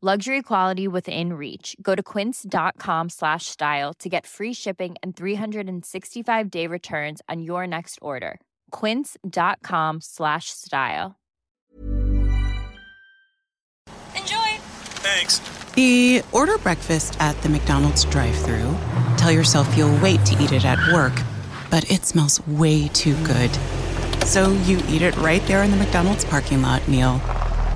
Luxury quality within reach. Go to quince.com slash style to get free shipping and 365 day returns on your next order. Quince.com slash style. Enjoy! Thanks. The order breakfast at the McDonald's drive through. Tell yourself you'll wait to eat it at work, but it smells way too good. So you eat it right there in the McDonald's parking lot meal.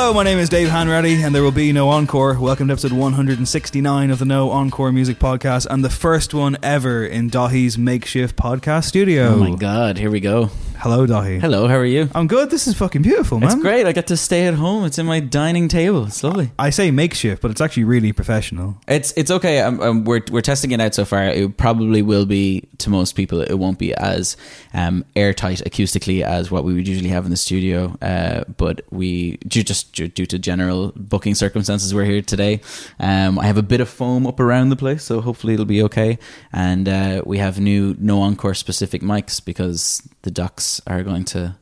Hello, my name is Dave Hanratty, and there will be no encore. Welcome to episode 169 of the No Encore Music Podcast, and the first one ever in Daithí's makeshift podcast studio. Oh my god, here we go. Hello, Daithí. Hello, how are you? I'm good. This is fucking beautiful, man. It's great. I get to stay at home. It's in my dining table. It's lovely. I say makeshift, but it's actually really professional. It's it's okay. Um, um, we're we're testing it out so far. It probably will be to most people. It won't be as um, airtight acoustically as what we would usually have in the studio. Uh, but we due, just due, due to general booking circumstances, we're here today. Um, I have a bit of foam up around the place, so hopefully it'll be okay. And uh, we have new no encore specific mics because the ducks are going to.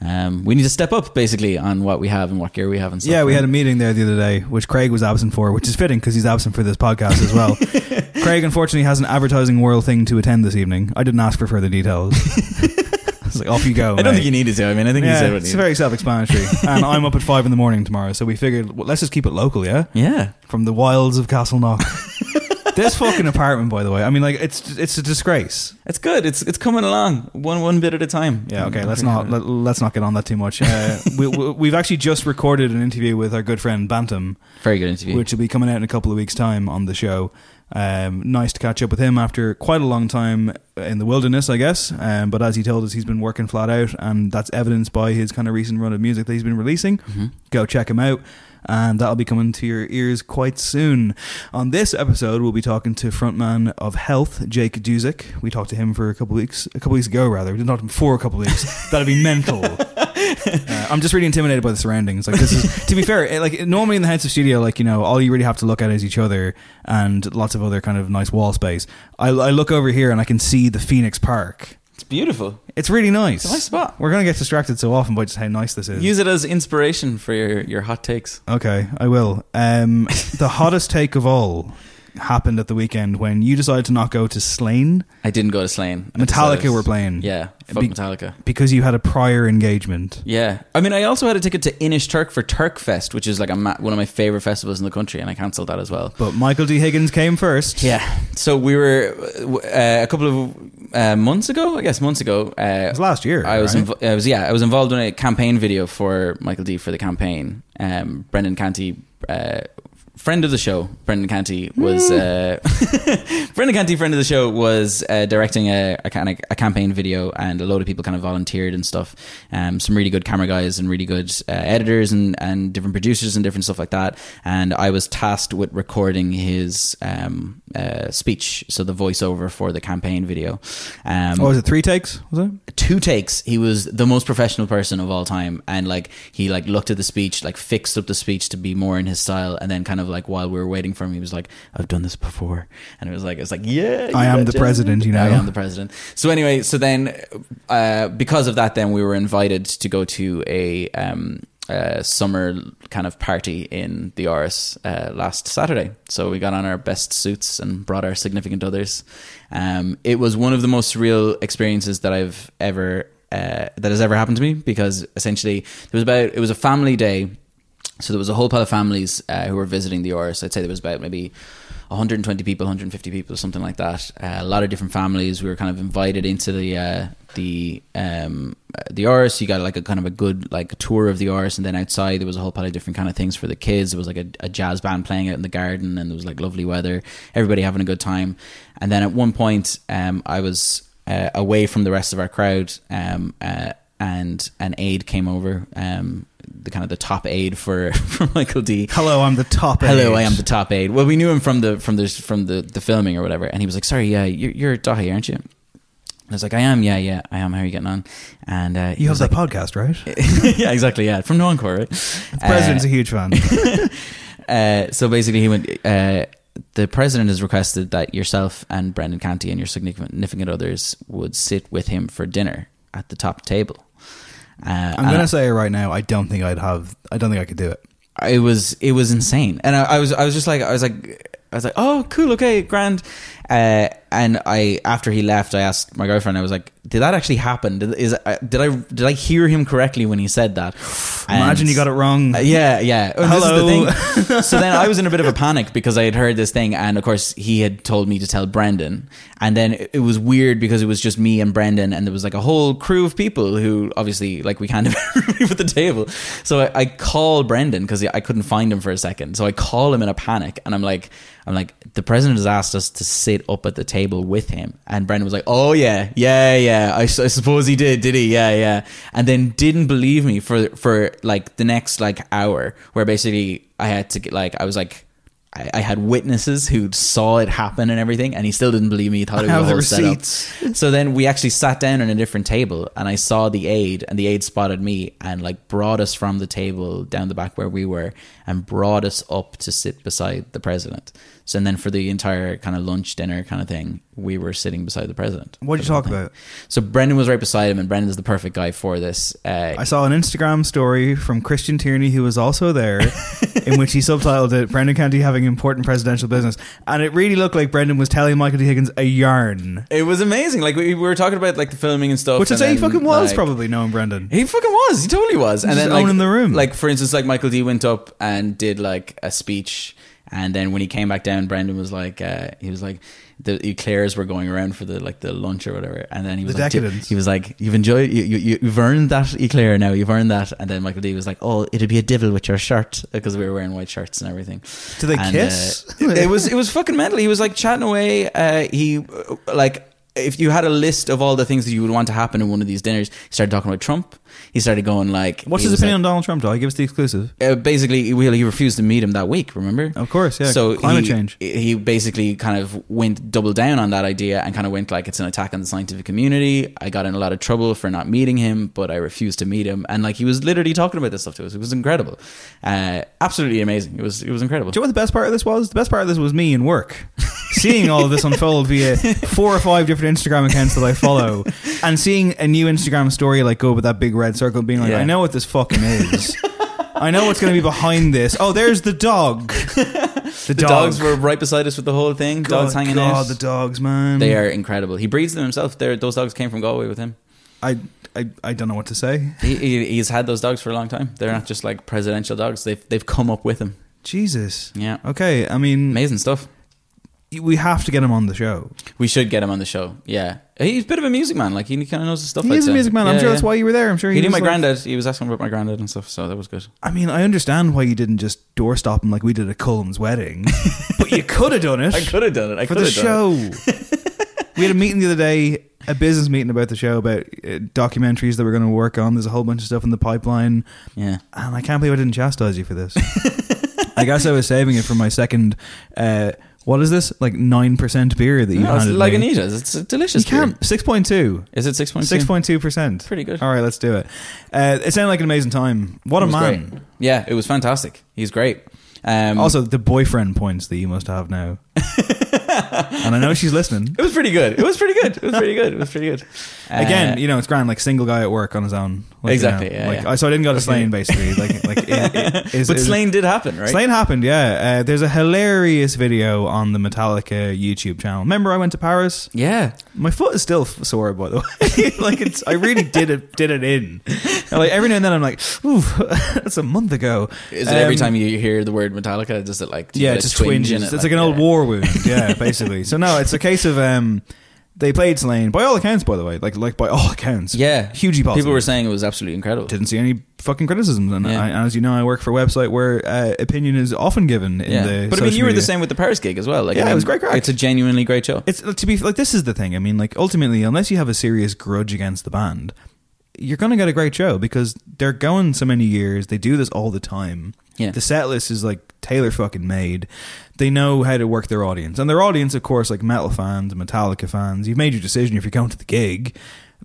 Um, we need to step up basically on what we have and what gear we have and stuff. Yeah, we had a meeting there the other day, which Craig was absent for, which is fitting because he's absent for this podcast as well. Craig, unfortunately, has an advertising world thing to attend this evening. I didn't ask for further details. it's like, off you go. I don't mate. think you needed to. I mean, I think you Yeah, said what it's very self-explanatory. and I'm up at five in the morning tomorrow, so we figured well, let's just keep it local, yeah, Yeah. from the wilds of Castleknock. This fucking apartment, by the way, I mean, like it's it's a disgrace. It's good. It's it's coming along one one bit at a time. Yeah, okay. Let's not let, let's not get on that too much. Uh, we, we, we've actually just recorded an interview with our good friend Bantam, Very good interview. which will be coming out in a couple of weeks' time on the show. Um, nice to catch up with him after quite a long time in the wilderness, I guess. Um, but as he told us, he's been working flat out, and that's evidenced by his kind of recent run of music that he's been releasing. Go check him out. And that'll be coming to your ears quite soon. On this episode, we'll be talking to frontman of Health, Jake Duzsik. We talked to him for a couple weeks, a couple weeks ago, rather. We didn't talk to him for a couple weeks. That'd be mental. Uh, I'm just really intimidated by the surroundings. Like this is, to be fair, eh, like normally in the HeadStuff Studio, like you know, all you really have to look at is each other and lots of other kind of nice wall space. I, I look over here and I can see the Phoenix Park. It's beautiful. It's really nice. It's a nice spot. We're gonna get distracted so often by just how nice this is. Use it as inspiration for your your hot takes. okay, I will. Um, the hottest take of all happened at the weekend when you decided to not go to Slane I didn't go to Slane. I Metallica decided- were playing. Yeah, fuck Be- Metallica. because you had a prior engagement. Yeah, I mean, I also had a ticket to Inishturk for Turk Fest, which is like a ma- one of my favorite festivals in the country, and I cancelled that as well. But Michael D. Higgins came first. Yeah. So we were uh, a couple of uh, months ago, I guess months ago. Uh, It was last year. I was, right? inv- I was, yeah, I was involved in a campaign video for Michael D for the campaign. Um, Brendan Canty, uh, friend of the show, Brendan Canty was uh, Brendan Canty, friend of the show, was uh, directing a, a kind of a campaign video, and a load of people kind of volunteered and stuff. Um, some really good camera guys and really good uh, editors and and different producers and different stuff like that. And I was tasked with recording his um, uh, speech, so the voiceover for the campaign video. Um, Oh, was it three takes? Was it? two takes he was the most professional person of all time and like he like looked at the speech like fixed up the speech to be more in his style and then kind of like while we were waiting for him he was like i've done this before and it was like "It's like yeah I am the president, you know. i am the president so anyway so then uh because of that then we were invited to go to a um uh, summer kind of party in the Áras uh, last Saturday. So we got on our best suits and brought our significant others. Um, it was one of the most surreal experiences that I've ever uh, that has ever happened to me because essentially there was about it was a family day. So there was a whole pile of families uh, who were visiting the Áras. I'd say there was about maybe 120 people, 150 people, something like that. Uh, a lot of different families. We were kind of invited into the uh, the um, uh, the Áras. You got like a kind of a good like tour of the Áras, and then outside there was a whole pile of different kind of things for the kids. There was like a, a jazz band playing out in the garden, and there was like lovely weather. Everybody having a good time. And then at one point, um, I was uh, away from the rest of our crowd, um, uh, and an aide came over. Um, the kind of the top aide for, for Michael D. Hello, I'm the top. Hello, eight. I am the top aide. Well, we knew him from the from the from the, the filming or whatever, and he was like, "Sorry, yeah, you're, you're Daithí, aren't you?" And I was like, "I am, yeah, yeah, I am. How are you getting on?" And uh, You have that like, podcast, right? yeah, exactly, yeah, from No Encore, right? The president's a huge fan. Uh, so basically, he went. Uh, the president has requested that yourself and Brendan Canty and your significant others would sit with him for dinner at the top table. Uh, I'm gonna say it right now. I don't think I'd have. I don't think I could do it. it was it was insane, and I, I was I was just like I was like I was like oh cool okay grand, uh, and I after he left I asked my girlfriend I was like did that actually happen did, is uh, did I did I hear him correctly when he said that? Imagine And- you got it wrong. uh, yeah, yeah. And this is Hello. the thing. so then I was in a bit of a panic because I had heard this thing, and of course he had told me to tell Brendan, and then it it was weird because it was just me and Brendan, and there was like a whole crew of people who obviously like we can't have everybody at the table. So I, I call Brendan because I couldn't find him for a second. So I call him in a panic, and I'm like, I'm like, the president has asked us to sit up at the table with him, and Brendan was like, Oh yeah, yeah, yeah. I suppose he did, did he? Yeah, yeah. And then didn't believe me for for like the next like hour, where basically I had to get like I was like. I, I had witnesses who saw it happen and everything, and he still didn't believe me. He thought it was a whole setup. receipts. So then we actually sat down on a different table, and I saw the aide, and the aide spotted me and like brought us from the table down the back where we were, and brought us up to sit beside the president. So and then for the entire kind of lunch dinner kind of thing, we were sitting beside the president. What did you For the whole talk about? So Brendan was right beside him, and Brendan's the perfect guy for this. Uh, I saw an Instagram story from Christian Tierney, who was also there, in which he subtitled it "Brendan Canty having important presidential business," and it really looked like Brendan was telling Michael D. Higgins a yarn, it was amazing. Like we, we were talking about like the filming and stuff. which I'd say he fucking was like- probably knowing Brendan. He fucking was. He totally was. And Just then like, owning the room. Like for instance, like Michael D went up and did like a speech, and then when he came back down, Brendan was like, uh, he was like, the eclairs were going around for the like the lunch or whatever, and then he was The like, decadence. he was like, you've enjoyed, you, you you've earned that eclair now, you've earned that, and then Michael D was like, oh, it'd be a devil with your shirt because we were wearing white shirts and everything. Do they And, kiss? uh, it was it was fucking mental. He was like chatting away. Uh, he uh, like if you had a list of all the things that you would want to happen in one of these dinners, he started talking about Trump. He started going like, What's his opinion like- on Donald Trump? Though, he give us the exclusive. uh, basically, he, he refused to meet him that week. Remember? Of course, yeah. So climate he, change. He basically kind of went double down on that idea and kind of went like it's an attack on the scientific community. I got in a lot of trouble for not meeting him, but I refused to meet him. And like he was literally talking about this stuff to us. It was incredible, uh, absolutely amazing. It was it was incredible. Do you know what the best part of this was? The best part of this was me in work, seeing all of this unfold via four or five different Instagram accounts that I follow, and seeing a new Instagram story like go with that big red circle, being like, Yeah. I know what this fucking is. I know what's going to be behind this. Oh, there's the dog. The, The dog. dogs were right beside us with the whole thing. God, dogs hanging God, out. the dogs, man. They are incredible. He breeds them himself. They're, those dogs came from Galway with him. I, I, I don't know what to say. He, he, he's had those dogs for a long time. They're not just like presidential dogs. They've they've come up with him. Jesus. Yeah, Okay, I mean, amazing stuff. We have to get him on the show. We should get him on the show. Yeah, he's a bit of a music man. Like he kind of knows his stuff. He I'd is a say. music man. I'm Yeah, sure yeah. that's why you were there. I'm sure he knew was my like- granddad. He was asking about my granddad and stuff, so that was good. I mean, I understand why you didn't just doorstop him like we did at Cullum's wedding, but you could have done it. I could have done it. I for could the have done it. The show. we had a meeting the other day, a business meeting about the show, about uh, documentaries that we're going to work on. There's a whole bunch of stuff in the pipeline. Yeah. and I can't believe I didn't chastise you for this. I guess I was saving it for my second. Uh, what is this? Like nine percent beer that you No, it's handed like me. Anita's. It's a delicious. You can't six point two. Is it six point Six point two percent. Pretty good. All right, let's do it. Uh, it sounded like an amazing time. What a man! Yeah, it was fantastic. He's great. Um, Also, the boyfriend points that you must have now. and I know she's listening. it was pretty good. It was pretty good. It was pretty good. It was pretty good. Again, Uh, you know, it's grand, like single guy at work on his own. Like, Exactly, you know, yeah, like yeah. I so I didn't go to Slane basically. Like, like, it, it, is, but is- Slane did happen, right? Slane happened, yeah. Uh, there's a hilarious video on the Metallica YouTube channel. Remember, I went to Paris. Yeah. My foot is still sore, by the way. like it's, I really did it, did it in. And, like every now and then, I'm like, ooh, that's a month ago. Is it every Um, time you hear the word Metallica, does it like yeah, it just twinge twinges. in it? it's like, an old war wound. Yeah, basically. So no, it's a case of um, they played Slane by all accounts. By the way, like like by all accounts, Yeah, hugely positive. People were saying it was absolutely incredible. didn't see any fucking criticisms, and Yeah. I, as you know, I work for a website where uh, opinion is often given in yeah, the. but I mean, social you were the media. same with the Paris gig as well. Like, Yeah, I it was great crack. It's a genuinely great show. It's to be like this is the thing. I mean, like ultimately, unless you have a serious grudge against the band, you're going to get a great show because they're going so many years. They do this all the time. Yeah. The set list is like Taylor fucking made. They know how to work their audience, and their audience, of course, like metal fans, Metallica fans. You've made your decision if you're going to the gig.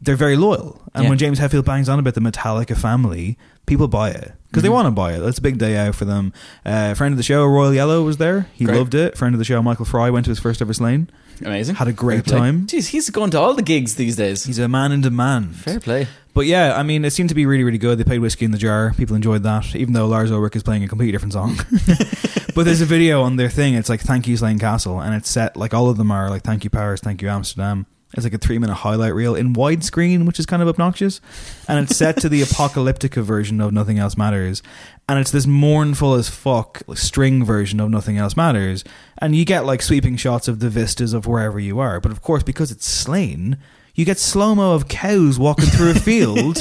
They're very loyal, and Yeah. when James Hetfield bangs on about the Metallica family, people buy it because they Mm-hmm. want to buy it. It's a big day out for them. Uh, friend of the show, Royal Yellow, was there. He Great. loved it. Friend of the show, Michael Fry, went to his first ever Slane. Amazing. Had a great time. Jeez, he's going to all the gigs these days. He's a man in demand. Fair play. But yeah, I mean, it seemed to be really, really good. They played Whiskey in the Jar. People enjoyed that, even though Lars Ulrich is playing a completely different song. but there's a video on their thing. It's like Thank You Slane Castle, and it's set like all of them are like Thank You Paris, Thank You Amsterdam. It's like a three minute highlight reel in widescreen, which is kind of obnoxious. And it's set to the apocalyptica version of Nothing Else Matters. And it's this mournful as fuck like, string version of Nothing Else Matters. And you get like sweeping shots of the vistas of wherever you are. But of course, because it's Slane, you get slow mo of cows walking through a field.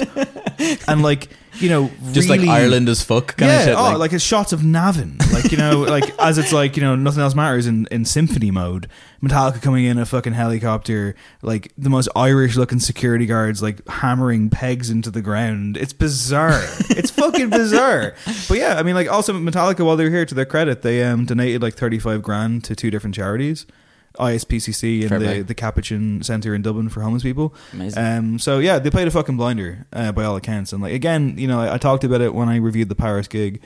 and like, you know, Just really- like Ireland as fuck kind yeah, of shit. oh, like, it's shots of Navan, like you know, like as it's like you know, nothing else matters in, in symphony mode. Metallica coming in a fucking helicopter, like the most Irish looking security guards, like hammering pegs into the ground. It's bizarre. it's fucking bizarre. But yeah, I mean, like also Metallica, while they were here, to their credit, they um donated like thirty five grand to two different charities. ISPCC and the, the Capuchin Centre in Dublin for homeless people. Amazing. Um, so yeah, they played a fucking blinder uh, by all accounts, and like again, you know, I, I talked about it when I reviewed the Paris gig.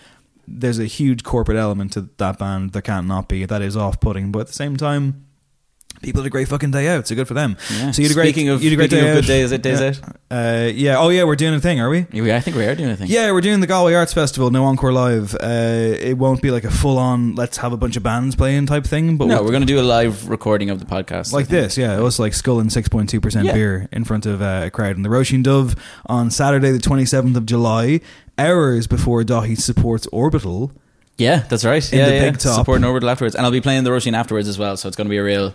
There's a huge corporate element to that band. There can't not be. That is off-putting, but at the same time, people had a great fucking day out. So good for them. Yeah. So you had a great. Speaking of- you had a great day of good out. days, it days yeah. out? Uh, yeah. Oh yeah, we're doing a thing, are we? Yeah, I think we are doing a thing. Yeah, we're doing the Galway Arts Festival, no encore live. Uh, it won't be like a full-on let's have a bunch of bands playing type thing, but no, we'll- we're going to do a live recording of the podcast. Like this, yeah. It was like sculling six point two percent beer in front of uh, a crowd in the Róisín Dubh on Saturday, the twenty seventh of July, hours before Daithí supports Orbital. Yeah, that's right. In yeah, the yeah. top. Supporting Orbital afterwards, and I'll be playing the Roisin afterwards as well. So it's going to be a real,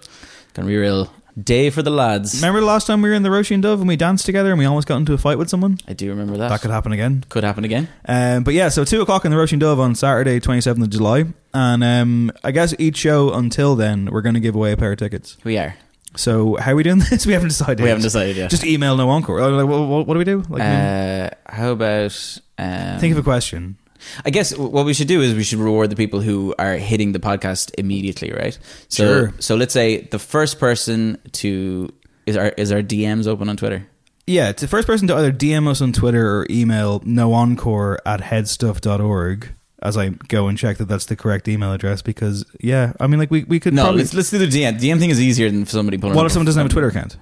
to be a real day for the lads. Remember the last time we were in the Róisín Dubh and we danced together and we almost got into a fight with someone? I do remember that. That could happen again. Could happen again. Um, but yeah, so two o'clock in the Róisín Dubh on Saturday, twenty seventh of July, and um, I guess each show until then we're going to give away a pair of tickets. We are. So how are we doing this? We haven't decided. We haven't decided yet. Just email no encore. Like, what, do we do? Like, uh, how about? Um, think of a question. I guess what we should do is we should reward the people who are hitting the podcast immediately, right? So, Sure. So let's say the first person to is our is our DMs open on Twitter. Yeah, it's the first person to either DM us on Twitter or email noencore at headstuff.org as I go and check that that's the correct email address because, yeah, I mean, like, we, we could No, probably. let's let's do the DM. DM thing is easier than somebody pulling. What if someone doesn't have a Twitter account?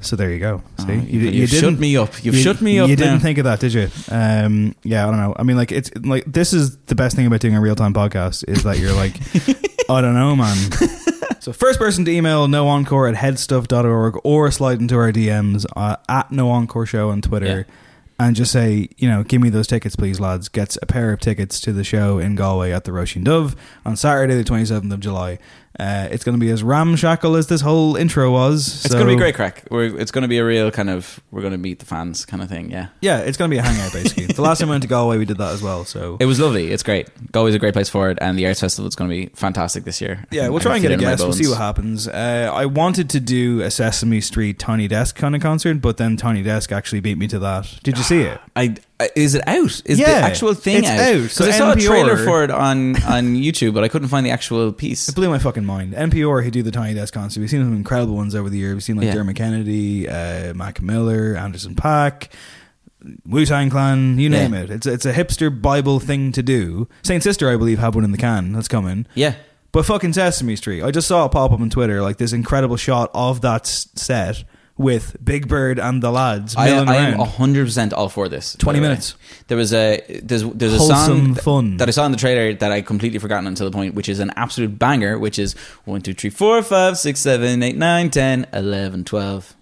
So there you go. See, Oh, you- you've didn't- shut me up. You've you- shut me up You now. didn't think of that, did you? Um, yeah, I don't know. I mean, like it's like this is the best thing about doing a real time podcast is that you're like, I don't know, man. So first person to email no encore at headstuff.org or slide into our DMs uh, at no encore show on Twitter. Yeah. And just say, you know, give me those tickets, please, lads. Gets a pair of tickets to the show in Galway at the Róisín Dubh on Saturday, the 27th of July. Uh, it's going to be as ramshackle as this whole intro was. It's going to be great crack. We're, it's going to be a real kind of we're going to meet the fans kind of thing. Yeah, Yeah, it's going to be a hangout basically. the last time we went to Galway, we did that as well. So it was lovely. It's great. Galway's a great place for it, and the arts festival is going to be fantastic this year. Yeah, we'll try and get a guest. We'll see what happens. Uh, I wanted to do a Sesame Street Tiny Desk kind of concert, but then Tiny Desk actually beat me to that. Did you see it? I- is it out? Is the actual thing it's out? out. 'Cause So I saw a trailer for it on on YouTube, but I couldn't find the actual piece. It blew my fucking mind. NPR who do the Tiny Desk concert. We've seen some incredible ones over the years. We've seen like Yeah. Dermot Kennedy, uh, Mac Miller, Anderson Paak, Wu Tang Clan. You name Yeah. it. It's it's a hipster Bible thing to do. Saint Sister, I believe, have one in the can. That's coming. Yeah, But fucking Sesame Street. I just saw it pop up on Twitter, like this incredible shot of that set with Big Bird and the lads I, I am hundred percent all for this. 20 the way. minutes. There was a there's there's a song fun. that I saw in the trailer that I completely forgotten until the point, which is an absolute banger, which is one two three four five six seven eight nine ten eleven twelve.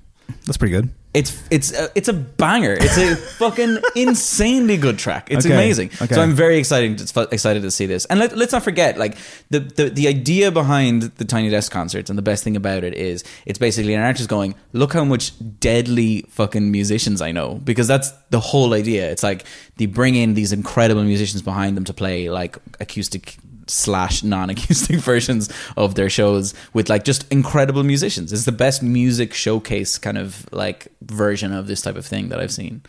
That's pretty good. It's it's a, it's a banger. It's a fucking insanely good track. It's Okay, amazing. okay. So I'm very excited excited to see this. And let, let's not forget, like the, the the idea behind the Tiny Desk concerts, and the best thing about it is it's basically an artist going, look how much deadly fucking musicians I know, because that's the whole idea. It's like they bring in these incredible musicians behind them to play like acoustic slash non-acoustic versions of their shows with like just incredible musicians. It's the best music showcase kind of like version of this type of thing that I've seen.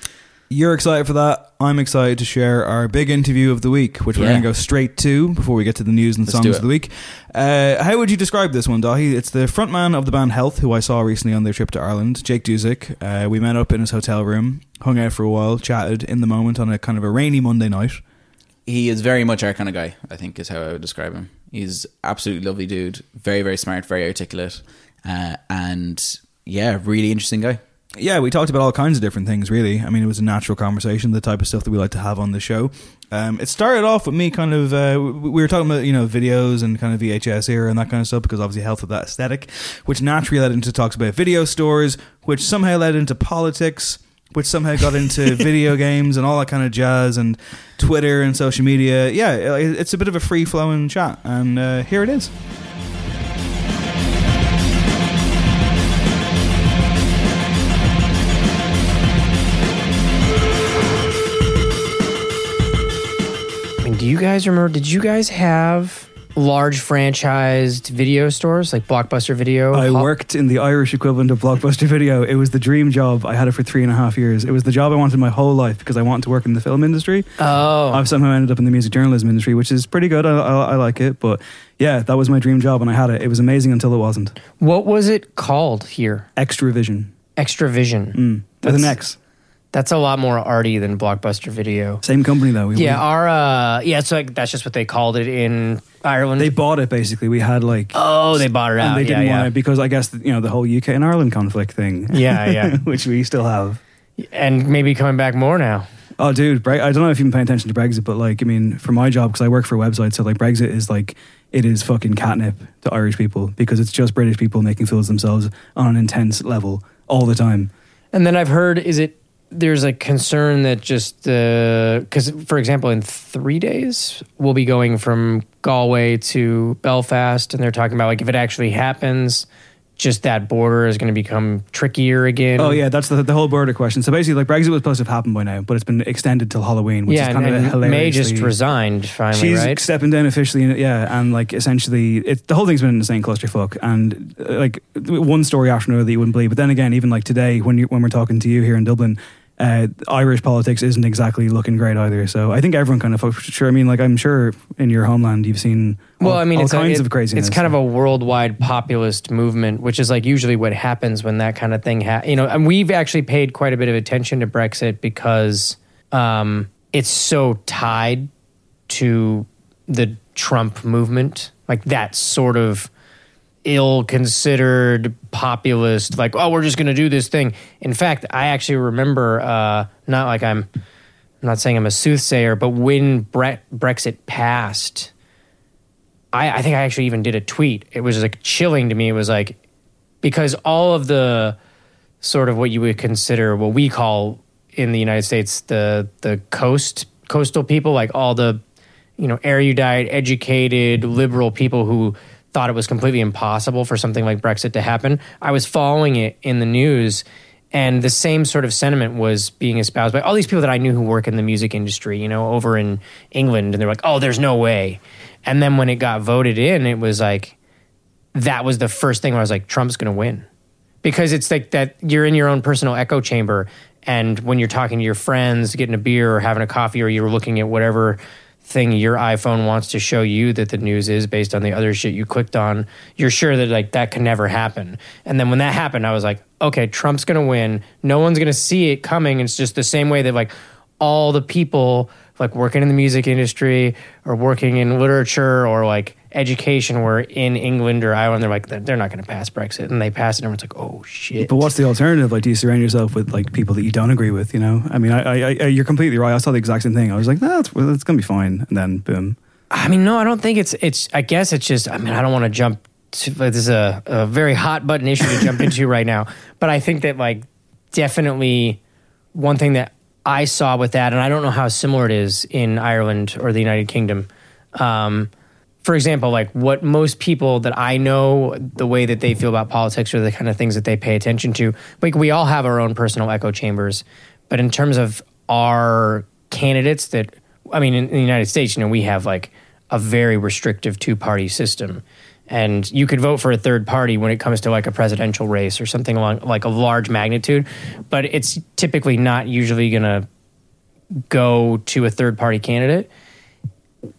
You're excited for that. I'm excited to share our big interview of the week, which we're Yeah. going to go straight to before we get to the news and Let's songs of the week. Uh, how would you describe this one, Daithí? It's the frontman of the band Health, who I saw recently on their trip to Ireland, Jake Duzsik. Uh, we met up in his hotel room, hung out for a while, chatted in the moment on a kind of a rainy Monday night. He is very much our kind of guy, I think is how I would describe him. He's absolutely lovely dude, very very smart, very articulate, uh, and yeah, really interesting guy. Yeah, we talked about all kinds of different things, really. I mean, it was a natural conversation, the type of stuff that we like to have on the show. Um, it started off with me kind of, uh, we we were talking about, you know, videos and kind of VHS era and that kind of stuff because obviously health of that aesthetic, which naturally led into talks about video stores, which somehow led into politics, which somehow got into video games and all that kind of jazz and Twitter and social media. Yeah, it's a bit of a free flowing chat. And uh, here it is. I do you guys remember? Did you guys have large franchised video stores like Blockbuster Video? I worked in the Irish equivalent of Blockbuster Video. It was the dream job. I had it for three and a half years. It was the job I wanted my whole life because I wanted to work in the film industry. Oh, I've somehow ended up in the music journalism industry, which is pretty good. I, I, I like it. But yeah, that was my dream job and I had it. It was amazing until it wasn't. what was it called here? Xtra-vision. Extra Vision. Mm. With an X. That's a lot more arty than Blockbuster Video. Same company though. We, Yeah, our uh, yeah, so like, that's just what they called it in Ireland. they bought it basically. We had like. oh, they bought it out. and they yeah, didn't yeah. want it because I guess you know the whole UK and Ireland conflict thing. Yeah, yeah. which we still have. and maybe coming back more now. Oh, dude, Bre- I don't know if you've been paying attention to Brexit, but like, I mean, for my job, because I work for a website, so like, Brexit is like, it is fucking catnip to Irish people because it's just British people making fools of themselves on an intense level all the time. And then I've heard, is it there's a concern that just uh, because, for example, in three days we'll be going from Galway to Belfast, and they're talking about like if it actually happens, just that border is going to become trickier again. Oh yeah, that's the, the whole border question. So basically, like Brexit was supposed to have happened by now, but it's been extended till Halloween, which yeah, is kind and, of hilarious. May just resigned finally, She's right? stepping down officially, yeah, and like essentially, it, the whole thing's been an insane clusterfuck, and uh, like one story after another that you wouldn't believe. But then again, even like today, when you when we're talking to you here in Dublin, uh, Irish politics isn't exactly looking great either. So I think everyone kind of for sure. I mean, like I'm sure in your homeland you've seen all, well, I mean, all it's a- kinds it- of craziness. It's kind of a worldwide populist movement, which is like usually what happens when that kind of thing happens. You know, and we've actually paid quite a bit of attention to Brexit because um, it's so tied to the Trump movement, like that sort of ill-considered populist. Like, oh, we're just going to do this thing. In fact, I actually remember, uh, not like I'm. I'm not saying I'm a soothsayer, but when Bre- Brexit passed, I, I think I actually even did a tweet. It was like chilling to me. It was like because all of the sort of what you would consider what we call in the United States the the coast coastal people, like all the you know erudite, educated, liberal people who thought it was completely impossible for something like Brexit to happen. I was following it in the news, and the same sort of sentiment was being espoused by all these people that I knew who work in the music industry, you know, over in England, and they're like, "Oh, there's no way." And then when it got voted in, it was like that was the first thing where I was like, Trump's going to win. Because it's like that you're in your own personal echo chamber. And when you're talking to your friends, getting a beer or having a coffee, or you're looking at whatever thing your iPhone wants to show you that the news is based on the other shit you clicked on, you're sure that like that can never happen. And then when that happened, I was like, okay, Trump's going to win. No one's going to see it coming. It's just the same way that like all the people like working in the music industry or working in literature or like education were in England or Ireland. They're like, they're not going to pass Brexit. And they pass it. And everyone's like, oh, shit. But what's the alternative? Like, do you surround yourself with like people that you don't agree with? You know, I mean, I, I, I you're completely right. I saw the exact same thing. I was like, nah, it's, it's going to be fine. And then boom. I mean, no, I don't think it's, it's, I guess it's just, I mean, I don't want to jump to, this is a, a very hot button issue to jump into right now. But I think that like definitely one thing that I saw with that, and I don't know how similar it is in Ireland or the United Kingdom. Um, for example, like what most people that I know, the way that they feel about politics or the kind of things that they pay attention to, like we all have our own personal echo chambers. But in terms of our candidates that, I mean, in, in the United States, you know, we have like a very restrictive two party system. And you could vote for a third party when it comes to like a presidential race or something along like a large magnitude, but it's typically not usually going to go to a third party candidate.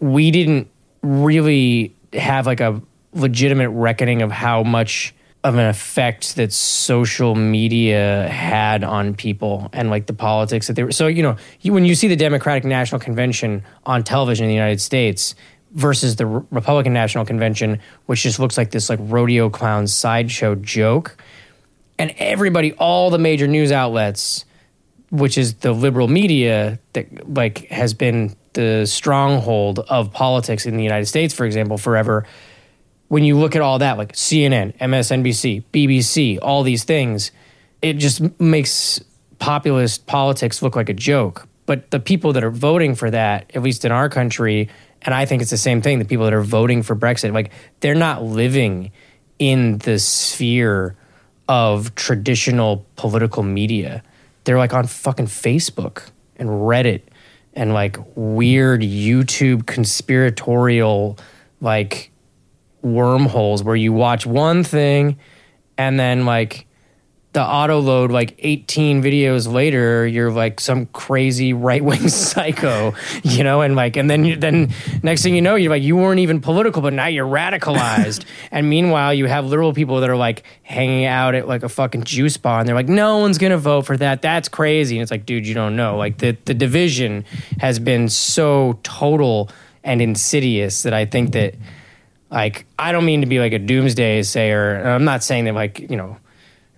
We didn't really have like a legitimate reckoning of how much of an effect that social media had on people and like the politics that they were. So, you know, when you see the Democratic National Convention on television in the United States versus the Re- Republican National Convention, which just looks like this like rodeo clown sideshow joke, and everybody, all the major news outlets, which is the liberal media that like has been the stronghold of politics in the United States, for example, forever. When you look at all that, like CNN, MSNBC, BBC, all these things, it just makes populist politics look like a joke. But the people that are voting for that, at least in our country, and I think it's the same thing, the people that are voting for Brexit, like they're not living in the sphere of traditional political media. They're like on fucking Facebook and Reddit and like weird YouTube conspiratorial like wormholes where you watch one thing and then like the auto load like 18 videos later you're like some crazy right-wing psycho you know and like and then you, then next thing you know you're like you weren't even political but now you're radicalized. And meanwhile you have literal people that are like hanging out at like a fucking juice bar and they're like no one's gonna vote for that. That's crazy. And it's like dude you don't know. Like the the division has been so total and insidious that i think that like i don't mean to be like a doomsday sayer. I'm not saying that like you know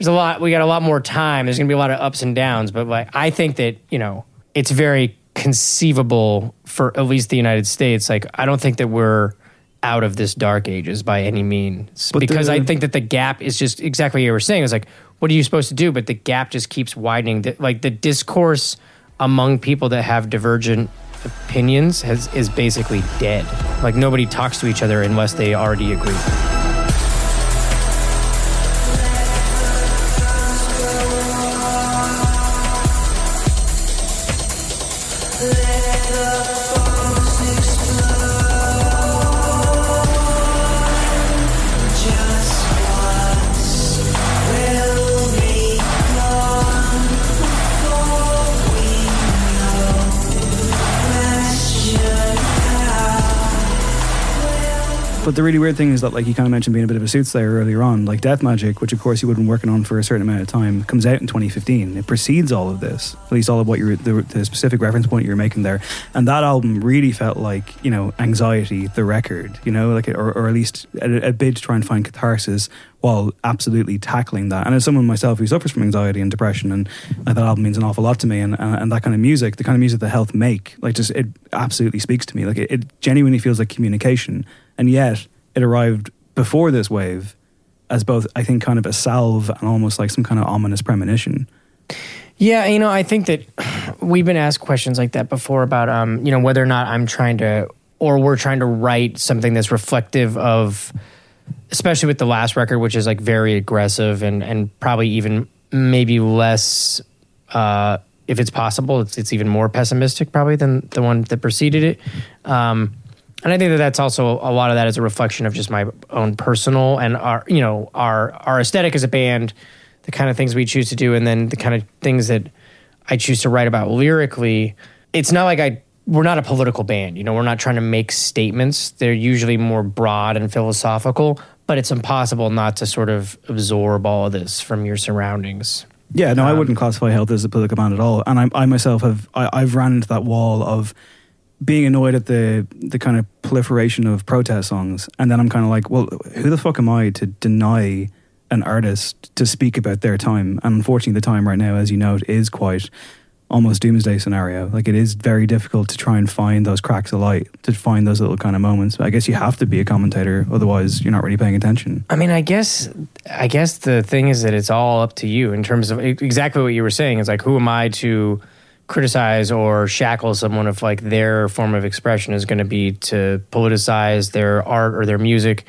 there's a lot we got a lot more time. There's going to be a lot of ups and downs but like i think that you know it's very conceivable for at least the united states. Like i don't think that we're out of this dark ages by any means. But because the- i think that the gap is just exactly what you were saying. It's like what are you supposed to do? But the gap just keeps widening. The- like the discourse among people that have divergent opinions has is basically dead. Like nobody talks to each other unless they already agree But the really weird thing is that, like you kind of mentioned, being a bit of a soothsayer earlier on, like Death Magic, which of course you would have been working on for a certain amount of time, comes out in 2015. It precedes all of this, at least all of what you're the, the specific reference point you're making there. And that album really felt like, you know, Anxiety, the record, you know, like, or, or at least a, a bid to try and find catharsis while absolutely tackling that. And as someone myself who suffers from anxiety and depression, and that album means an awful lot to me, and, and, and that kind of music, the kind of music that Health make, like just it absolutely speaks to me. Like it, it genuinely feels like communication, and yet it arrived before this wave as both, I think, kind of a salve and almost like some kind of ominous premonition. Yeah, you know, I think that we've been asked questions like that before about, um, you know, whether or not I'm trying to, or we're trying to write something that's reflective of especially with the last record, which is like very aggressive and and probably even maybe less. Uh, if it's possible, it's it's even more pessimistic probably than the one that preceded it. Um, and I think that that's also a lot of that is a reflection of just my own personal and our you know our our aesthetic as a band, the kind of things we choose to do, and then the kind of things that I choose to write about lyrically. It's not like I we're not a political band, you know, we're not trying to make statements. They're usually more broad and philosophical, but it's impossible not to sort of absorb all of this from your surroundings. Yeah, no, I Um, wouldn't classify Health as a political band at all. And I, I myself have, I, I've ran into that wall of being annoyed at the the kind of proliferation of protest songs, and then I'm kind of like, well, who the fuck am I to deny an artist to speak about their time? And unfortunately, the time right now, as you know, it is quite almost doomsday scenario. Like it is very difficult to try and find those cracks of light, to find those little kind of moments. I guess you have to be a commentator, otherwise you're not really paying attention. I mean, I guess, I guess the thing is that it's all up to you in terms of exactly what you were saying. It's like, who am I to criticize or shackle someone if like their form of expression is going to be to politicize their art or their music?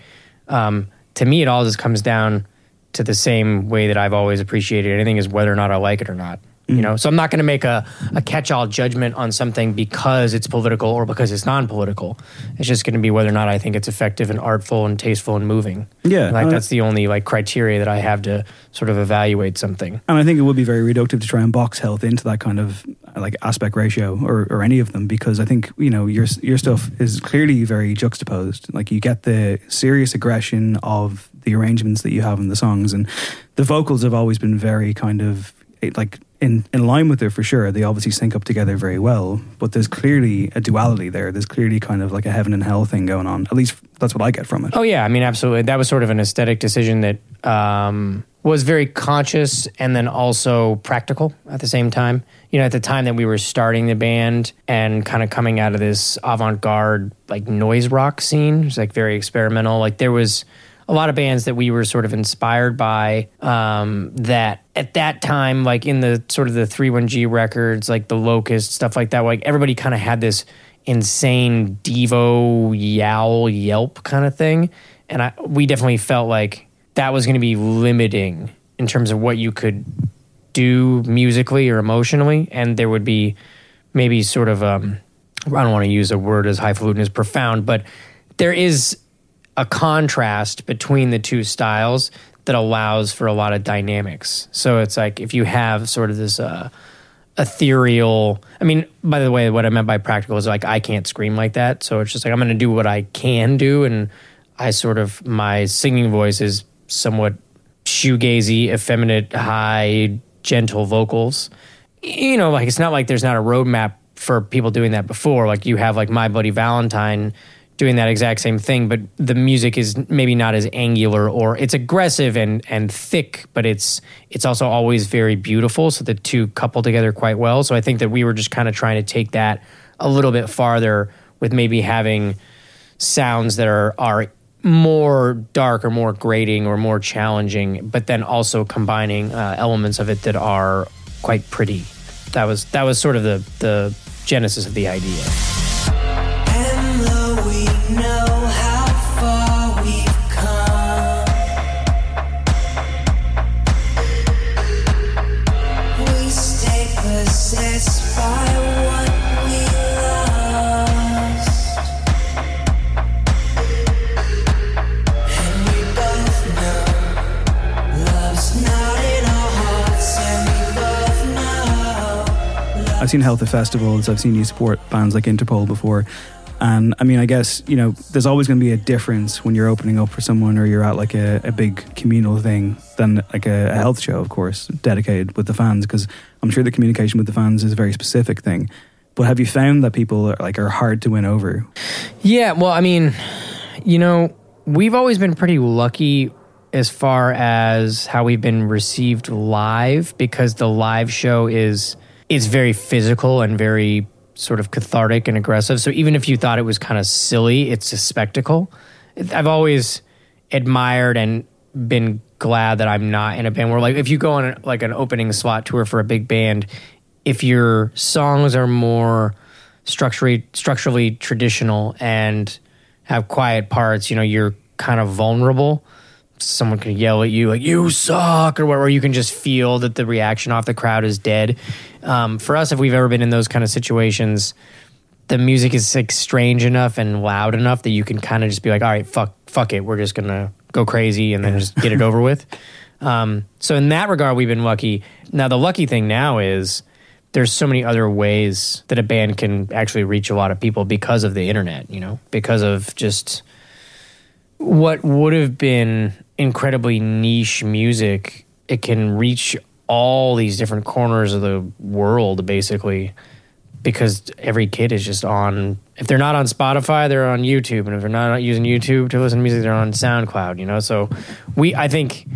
Um, to me, it all just comes down to the same way that I've always appreciated anything is whether or not I like it or not. You mm. know, so I'm not going to make a, a catch-all judgment on something because it's political or because it's non-political. It's just going to be whether or not I think it's effective and artful and tasteful and moving. Yeah, like that's the only like criteria that I have to sort of evaluate something. And I think it would be very reductive to try and box health into that kind of like aspect ratio or, or any of them because I think you know your your stuff is clearly very juxtaposed. Like you get the serious aggression of the arrangements that you have in the songs, and the vocals have always been very kind of like in in line with it for sure. They obviously sync up together very well, but there's clearly a duality there. There's clearly kind of like a heaven and hell thing going on. At least that's what I get from it. Oh yeah, I mean absolutely. That was sort of an aesthetic decision that um, was very conscious and then also practical at the same time. You know, at the time that we were starting the band and kind of coming out of this avant-garde like noise rock scene, it was like very experimental. Like there was a lot of bands that we were sort of inspired by um, that at that time, like in the sort of the 31G records, like the Locust, stuff like that, like everybody kind of had this insane Devo yowl yelp kind of thing. And I, we definitely felt like that was going to be limiting in terms of what you could do musically or emotionally. And there would be maybe sort of, um, I don't want to use a word as highfalutin as profound, but there is a contrast between the two styles that allows for a lot of dynamics. So it's like if you have sort of this uh, ethereal. I mean, by the way, what I meant by practical is like I can't scream like that. So it's just like I'm going to do what I can do, and I sort of my singing voice is somewhat shoegazy, effeminate, high, gentle vocals. You know, like it's not like there's not a roadmap for people doing that before. Like you have like My Bloody Valentine doing that exact same thing, but the music is maybe not as angular or it's aggressive and and thick, but it's it's also always very beautiful. So the two couple together quite well. So I think that we were just kind of trying to take that a little bit farther with maybe having sounds that are are more dark or more grating or more challenging, but then also combining uh, elements of it that are quite pretty. That was that was sort of the the genesis of the idea. I've seen Health at festivals. I've seen you support bands like Interpol before. And I mean, I guess, you know, there's always going to be a difference when you're opening up for someone or you're at like a, a big communal thing than like a, a health show, of course, dedicated with the fans. Because I'm sure the communication with the fans is a very specific thing. But have you found that people are like are hard to win over? Yeah, well, I mean, you know, we've always been pretty lucky as far as how we've been received live because the live show is is very physical and very sort of cathartic and aggressive. So even if you thought it was kind of silly, it's a spectacle. I've always admired and been glad that I'm not in a band where like if you go on like an opening slot tour for a big band, if your songs are more structurally structurally traditional and have quiet parts, you know, you're kind of vulnerable. Someone can yell at you like "you suck" or whatever. You can just feel that the reaction off the crowd is dead. Um, for us, if we've ever been in those kind of situations, the music is like strange enough and loud enough that you can kind of just be like, all right, fuck, fuck it, we're just gonna go crazy and then just get it over with. Um, so in that regard, we've been lucky. Now the lucky thing now is there's so many other ways that a band can actually reach a lot of people because of the internet. You know, because of just what would have been incredibly niche music. It can reach all these different corners of the world, basically because every kid is just on if they're not on Spotify, they're on YouTube, and if they're not using YouTube to listen to music, they're on SoundCloud. You know, so we I think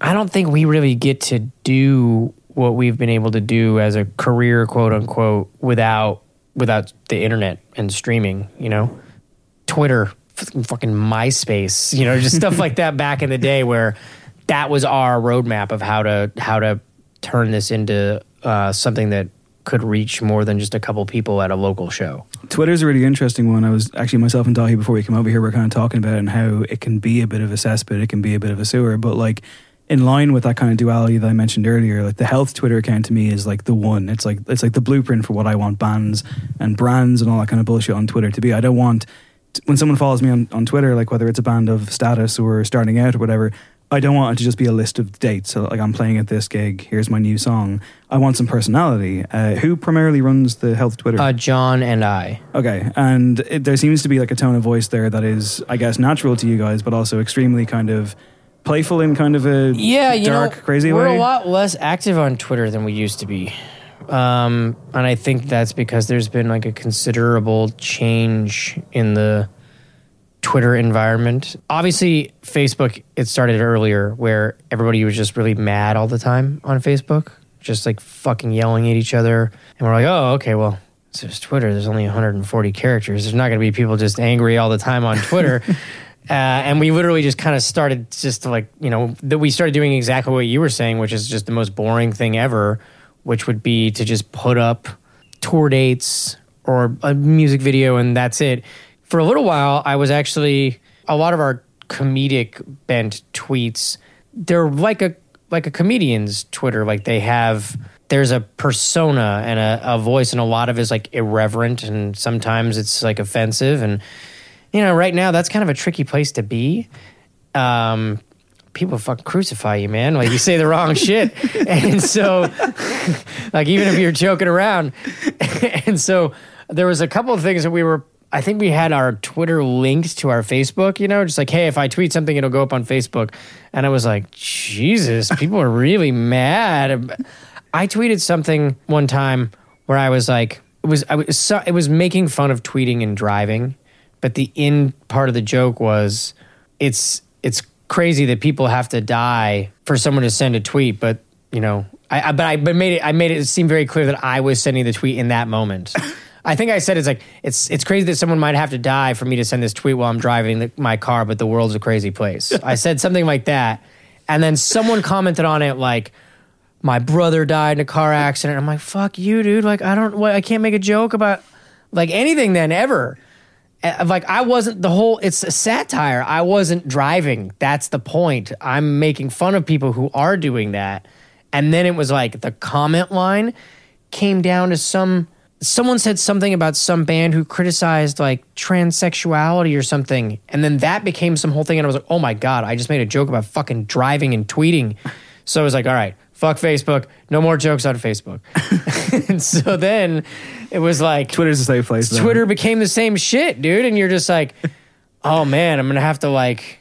I don't think we really get to do what we've been able to do as a career, quote unquote, without without the internet and streaming. You know, Twitter, fucking MySpace, you know, just stuff like that back in the day where that was our roadmap of how to how to turn this into uh, something that could reach more than just a couple people at a local show. Twitter's a really interesting one. I was actually myself and Daithí before we came over here. We are kind of talking about it and how it can be a bit of a cesspit, it can be a bit of a sewer. But like in line with that kind of duality that I mentioned earlier, like the health Twitter account to me is like the one. It's like it's like the blueprint for what I want bands and brands and all that kind of bullshit on Twitter to be. I don't want when someone follows me on, on Twitter, like whether it's a band of status or starting out or whatever, I don't want it to just be a list of dates. So, like, I'm playing at this gig. Here's my new song. I want some personality. Uh, who primarily runs the health Twitter? Uh, John and I. Okay, and it, there seems to be like a tone of voice there that is, I guess, natural to you guys, but also extremely kind of playful in kind of a Yeah, you dark, know, crazy we're way. a lot less active on Twitter than we used to be. Um, and I think that's because there's been like a considerable change in the Twitter environment. Obviously, Facebook, it started earlier where everybody was just really mad all the time on Facebook, just like fucking yelling at each other. And we're like, oh, okay, well, it's Twitter. There's only 140 characters. There's not going to be people just angry all the time on Twitter. Uh, and we literally just kind of started just to like, you know, that we started doing exactly what you were saying, which is just the most boring thing ever, which would be to just put up tour dates or a music video and that's it. For a little while, I was actually a lot of our comedic bent tweets. They're like a like a comedian's Twitter. Like they have there's a persona and a, a voice, and a lot of is like irreverent, and sometimes it's like offensive. And you know, right now that's kind of a tricky place to be. Um, people fucking crucify you, man. Like you say the wrong shit, and so like even if you're joking around, and so there was a couple of things that we were. I think we had our Twitter linked to our Facebook, you know, just like, hey, if I tweet something, it'll go up on Facebook. And I was like, Jesus, people are really mad. I tweeted something one time where I was like, it was, I was, so, it was making fun of tweeting and driving, but the in part of the joke was, it's, it's crazy that people have to die for someone to send a tweet, but you know, I, I but I but made it, I made it seem very clear that I was sending the tweet in that moment. I think I said it's like it's it's crazy that someone might have to die for me to send this tweet while I'm driving the, my car, but the world's a crazy place. I said something like that, and then someone commented on it like, "My brother died in a car accident." I'm like, "Fuck you, dude! Like I don't, what, I can't make a joke about like anything then ever." Uh, Like I wasn't the whole. It's a satire. I wasn't driving. That's the point. I'm making fun of people who are doing that, and then it was like the comment line came down to some someone said something about some band who criticized like transsexuality or something and then that became some whole thing and i was like oh my god i just made a joke about fucking driving and tweeting so i was like all right fuck facebook no more jokes on facebook and so then it was like Twitter's the same place. though. twitter became the same shit dude and you're just like oh man i'm gonna have to like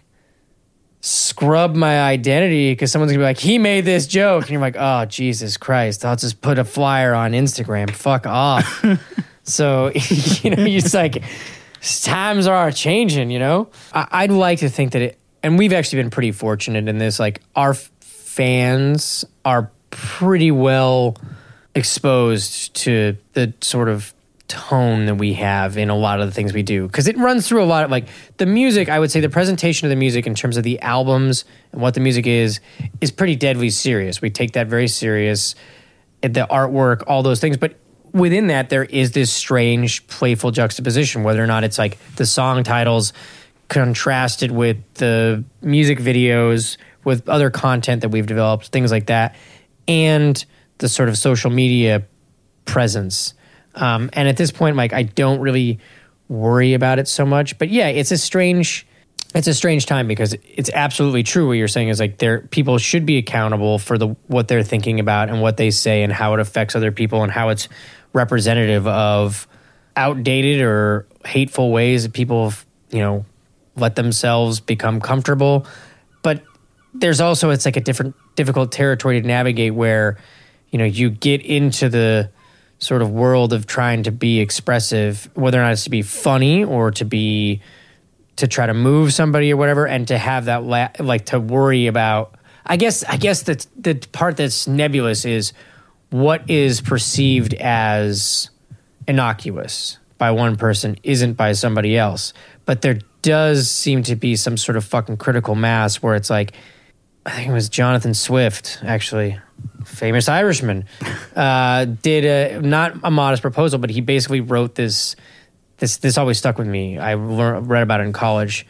scrub my identity because someone's gonna be like, he made this joke. And you're like, oh, Jesus Christ, I'll just put a flyer on Instagram. Fuck off. so, you know, it's like times are changing, you know? I- I'd like to think that it, and we've actually been pretty fortunate in this, like, our f- fans are pretty well exposed to the sort of tone that we have in a lot of the things we do. Because it runs through a lot of like the music i would say the presentation of the music in terms of the albums and what the music is is pretty deadly serious. We take that very serious. The artwork all those things. But within that there is this strange playful juxtaposition whether or not it's like the song titles contrasted with the music videos, with other content that we've developed, things like that, and the sort of social media presence. Um, and at this point, like I don't really worry about it so much. But yeah, it's a strange it's a strange time because it's absolutely true what you're saying is like there people should be accountable for the what they're thinking about and what they say and how it affects other people and how it's representative of outdated or hateful ways that people have, you know let themselves become comfortable there's also it's like a different difficult territory to navigate where you know you get into the sort of world of trying to be expressive whether or not it's to be funny or to be to try to move somebody or whatever and to have that la- like to worry about i guess i guess the the part that's nebulous is what is perceived as innocuous by one person isn't by somebody else. But there does seem to be some sort of fucking critical mass where it's like i think it was jonathan swift actually famous irishman uh, did a not a modest proposal but he basically wrote this this this always stuck with me. I lear- read about it in college.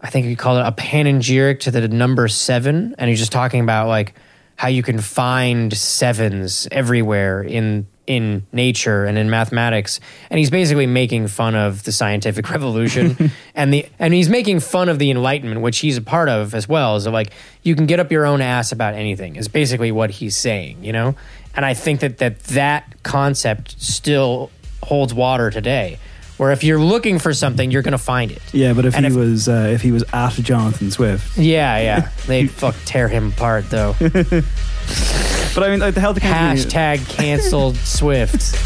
I think he called it a panegyric to the number seven, and he's just talking about like how you can find sevens everywhere in in nature and in mathematics. And he's basically making fun of the scientific revolution and the and he's making fun of the enlightenment, which he's a part of as well. Is like you can get up your own ass about anything. Is basically what he's saying, you know. And I think that that that concept still holds water today. Where if you're looking for something, you're going to find it. Yeah, but if And he if- was uh, if he was at Jonathan Swift, Yeah, yeah. They'd fuck tear him apart though. but I mean, like, the health Hashtag canceled Swift.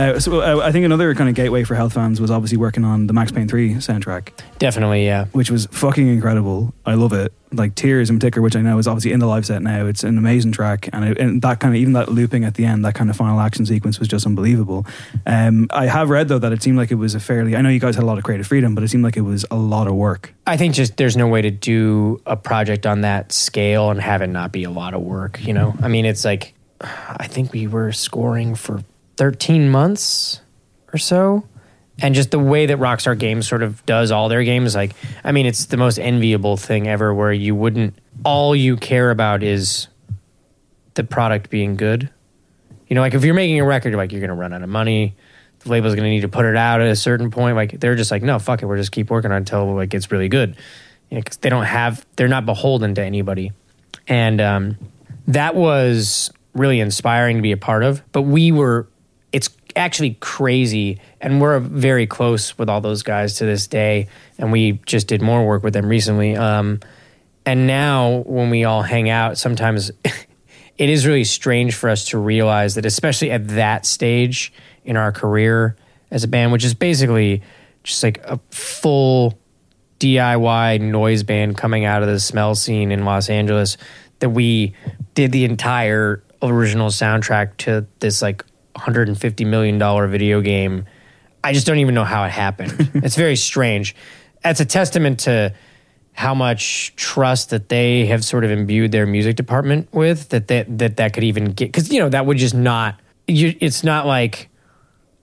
Uh, so uh, I think another kind of gateway for health fans was obviously working on the Max Payne 3 soundtrack. Definitely, yeah. Which was fucking incredible. I love it. Like Tears in particular, which I know is obviously in the live set now. It's an amazing track, and, it, and that kind of even that looping at the end, that kind of final action sequence was just unbelievable. Um, I have read though that it seemed like it was a fairly. I know you guys had a lot of creative freedom, but it seemed like it was a lot of work. I think just there's no way to do a project on that scale and have it not be a lot of work, you know? I mean, it's like, I think we were scoring for 13 months or so. And just the way that Rockstar Games sort of does all their games, like, I mean, it's the most enviable thing ever where you wouldn't, all you care about is the product being good. You know, like if you're making a record, like you're going to run out of money, the label's going to need to put it out at a certain point. Like they're just like, no, fuck it, we're just keep working on it until like it's really good. You know, 'cause they don't have, they're not beholden to anybody, and um, that was really inspiring to be a part of. But we were, actually crazy, and we're very close with all those guys to this day, and we just did more work with them recently. Um, and now when we all hang out, sometimes it is really strange for us to realize that, especially at that stage in our career as a band, which is basically just like a full DIY noise band coming out of the smell scene in Los Angeles, that we did the entire original soundtrack to this like 150 million dollar video game. I just don't even know how it happened. it's very strange. That's a testament to how much trust that they have sort of imbued their music department with that that that, that could even get because you know that would just not you, it's not like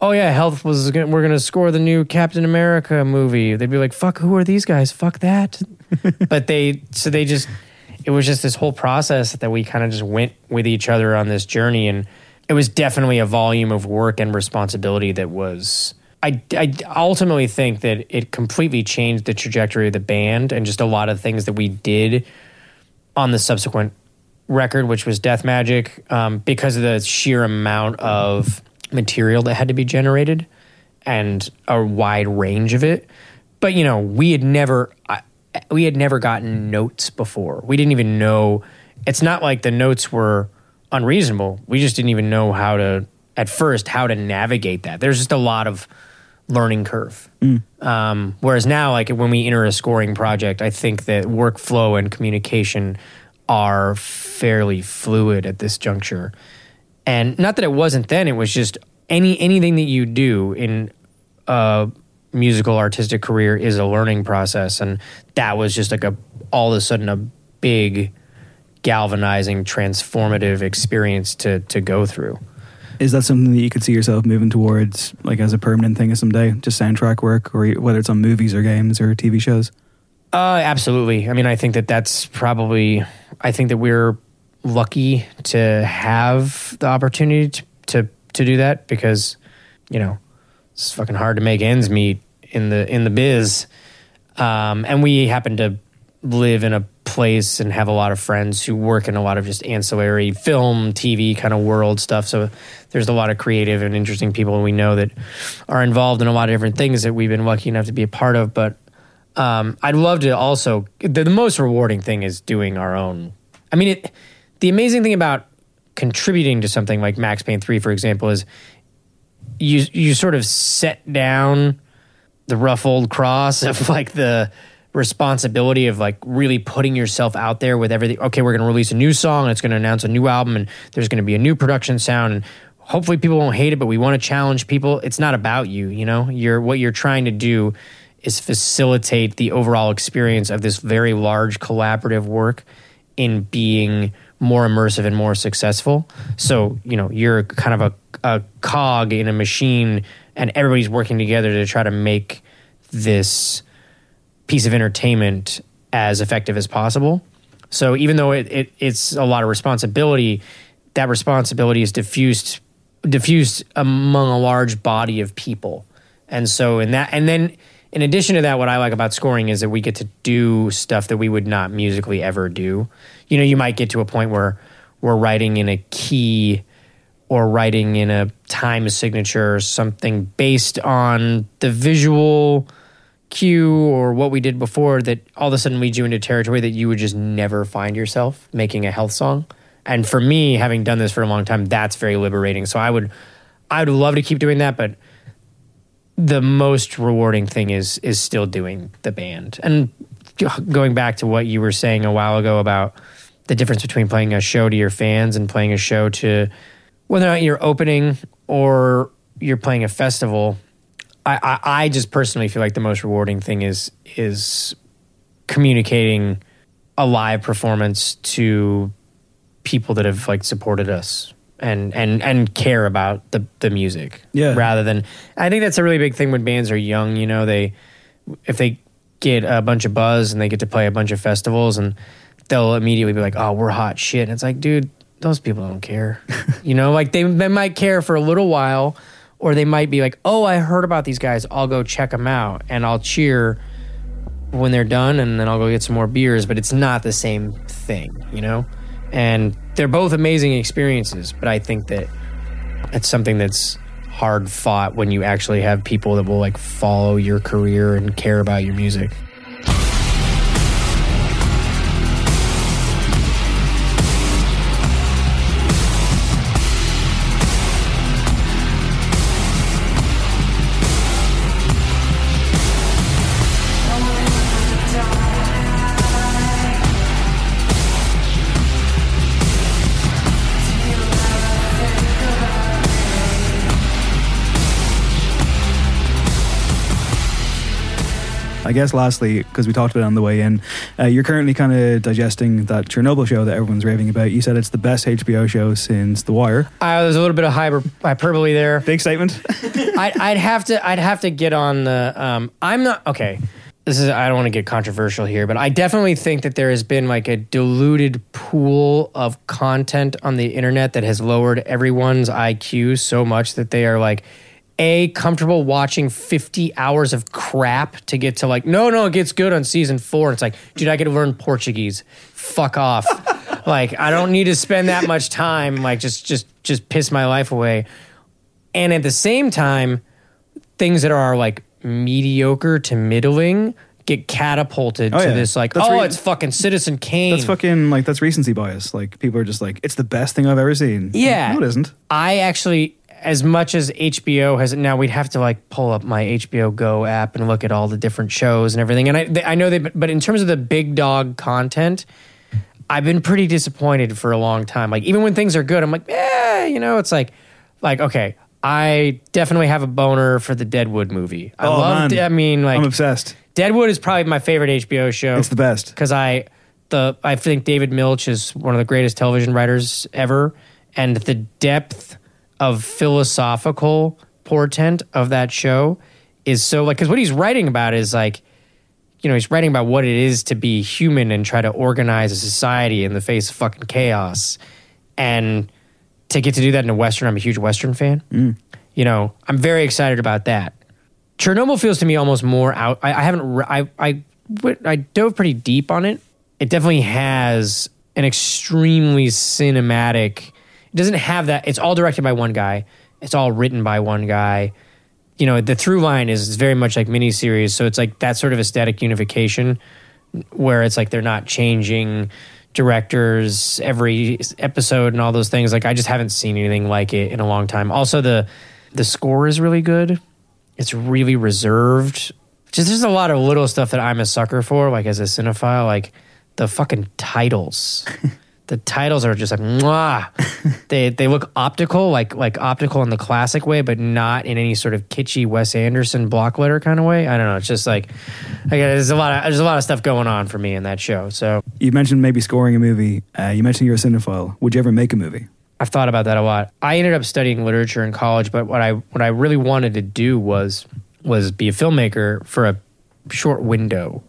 oh yeah health was gonna, we're gonna score the new captain america movie they'd be like fuck who are these guys fuck that but they so they just it was just this whole process that we kind of just went with each other on this journey and it was definitely a volume of work and responsibility that was I, I ultimately think that it completely changed the trajectory of the band and just a lot of things that we did on the subsequent record, which was Death Magic, um, because of the sheer amount of material that had to be generated and a wide range of it. But you know, we had never I, we had never gotten notes before. We didn't even know. It's not like the notes were unreasonable. We just didn't even know how to at first how to navigate that. There's just a lot of learning curve. Um, whereas now, like when we enter a scoring project, I think that workflow and communication are fairly fluid at this juncture. And not that it wasn't then; it was just any anything that you do in a musical artistic career is a learning process, and that was just like a all of a sudden a big galvanizing, transformative experience to to go through. Is that something that you could see yourself moving towards, like as a permanent thing someday, just soundtrack work, or whether it's on movies or games or TV shows? Uh, absolutely. I mean, I think that that's probably. I think that we're lucky to have the opportunity to to, to do that because, you know, it's fucking hard to make ends meet in the in the biz, um, and we happen to live in a place and have a lot of friends who work in a lot of just ancillary film, TV kind of world stuff. So there's a lot of creative and interesting people we know that are involved in a lot of different things that we've been lucky enough to be a part of. But um, I'd love to also. The, the most rewarding thing is doing our own. I mean, it, the amazing thing about contributing to something like Max Payne Three, for example, is you you sort of set down the rough old cross of like the responsibility of like really putting yourself out there with everything. Okay, we're going to release a new song and it's going to announce a new album and there's going to be a new production sound and hopefully people won't hate it, but we want to challenge people. It's not about you, you know. You're what you're trying to do is facilitate the overall experience of this very large collaborative work in being more immersive and more successful. So, you know, you're kind of a, a cog in a machine and everybody's working together to try to make this piece of entertainment as effective as possible. So even though it, it it's a lot of responsibility, that responsibility is diffused diffused among a large body of people. And so in that and then in addition to that, what I like about scoring is that we get to do stuff that we would not musically ever do. You know, you might get to a point where we're writing in a key or writing in a time signature or something based on the visual cue or what we did before that all of a sudden leads you into territory that you would just never find yourself making a health song. And for me, having done this for a long time, that's very liberating. So I would I would love to keep doing that, but the most rewarding thing is is still doing the band. And going back to what you were saying a while ago about the difference between playing a show to your fans and playing a show to whether or not you're opening or you're playing a festival, I, I, I just personally feel like the most rewarding thing is is communicating a live performance to people that have like supported us and and and care about the the music Yeah. rather than I think that's a really big thing when bands are young you know they if they get a bunch of buzz and they get to play a bunch of festivals and they'll immediately be like oh we're hot shit and it's like dude those people don't care you know like they, they might care for a little while or they might be like oh I heard about these guys I'll go check them out and I'll cheer when they're done and then I'll go get some more beers, but it's not the same thing, you know? And they're both amazing experiences, but I think that it's something that's hard fought when you actually have people that will like follow your career and care about your music. Guess lastly, because we talked about it on the way in, uh, you're currently kind of digesting that Chernobyl show that everyone's raving about. You said it's the best HBO show since The Wire. Uh, there's a little bit of hyper, hyperbole there. Big statement. I'd, I'd have to I'd have to get on the um I'm not okay. This is I don't want to get controversial here, but I definitely think that there has been like a diluted pool of content on the internet that has lowered everyone's IQ so much that they are like a comfortable watching 50 hours of crap to get to like no no it gets good on season 4 it's like dude I get to learn Portuguese fuck off like I don't need to spend that much time like just just just piss my life away and at the same time things that are like mediocre to middling get catapulted Oh, to yeah. this like That's oh re- it's fucking Citizen Kane That's fucking like that's recency bias. Like people are just like, it's the best thing I've ever seen. Yeah. no, it isn't. I actually as much as HBO has now, we'd have to like pull up my HBO Go app and look at all the different shows and everything. And I, they, I know they, but in terms of the big dog content, I've been pretty disappointed for a long time. Like even when things are good, I'm like, eh, you know, it's like, like okay, I definitely have a boner for the Deadwood movie. I Oh, love. man. I mean, like I'm obsessed. Deadwood is probably my favorite HBO show. It's the best. because I the I think David Milch is one of the greatest television writers ever, and the depth of philosophical portent of that show is so like because what he's writing about is like you know he's writing about what it is to be human and try to organize a society in the face of fucking chaos. And to get to do that in a western i'm a huge western fan. Mm. You know i'm very excited about that. Chernobyl feels to me almost more out i, I haven't I, I i dove pretty deep on it. It definitely has an extremely cinematic it doesn't have that. It's all directed by one guy. It's all written by one guy. You know the through line is very much like miniseries so it's like that sort of aesthetic unification where it's like they're not changing directors every episode and all those things. Like i just haven't seen anything like it in a long time. Also the the score is really good. It's really reserved. Just there's a lot of little stuff that i'm a sucker for like as a cinephile like the fucking titles the titles are just like mwah. they they look optical, like like optical in the classic way, but not in any sort of kitschy Wes Anderson block letter kind of way. I don't know. It's just like, like there's a lot of there's a lot of stuff going on for me in that show. So You mentioned maybe scoring a movie. Uh, you mentioned you're a cinephile. Would you ever make a movie? I've thought about that a lot. I ended up studying literature in college, but what I what I really wanted to do was was be a filmmaker for a short window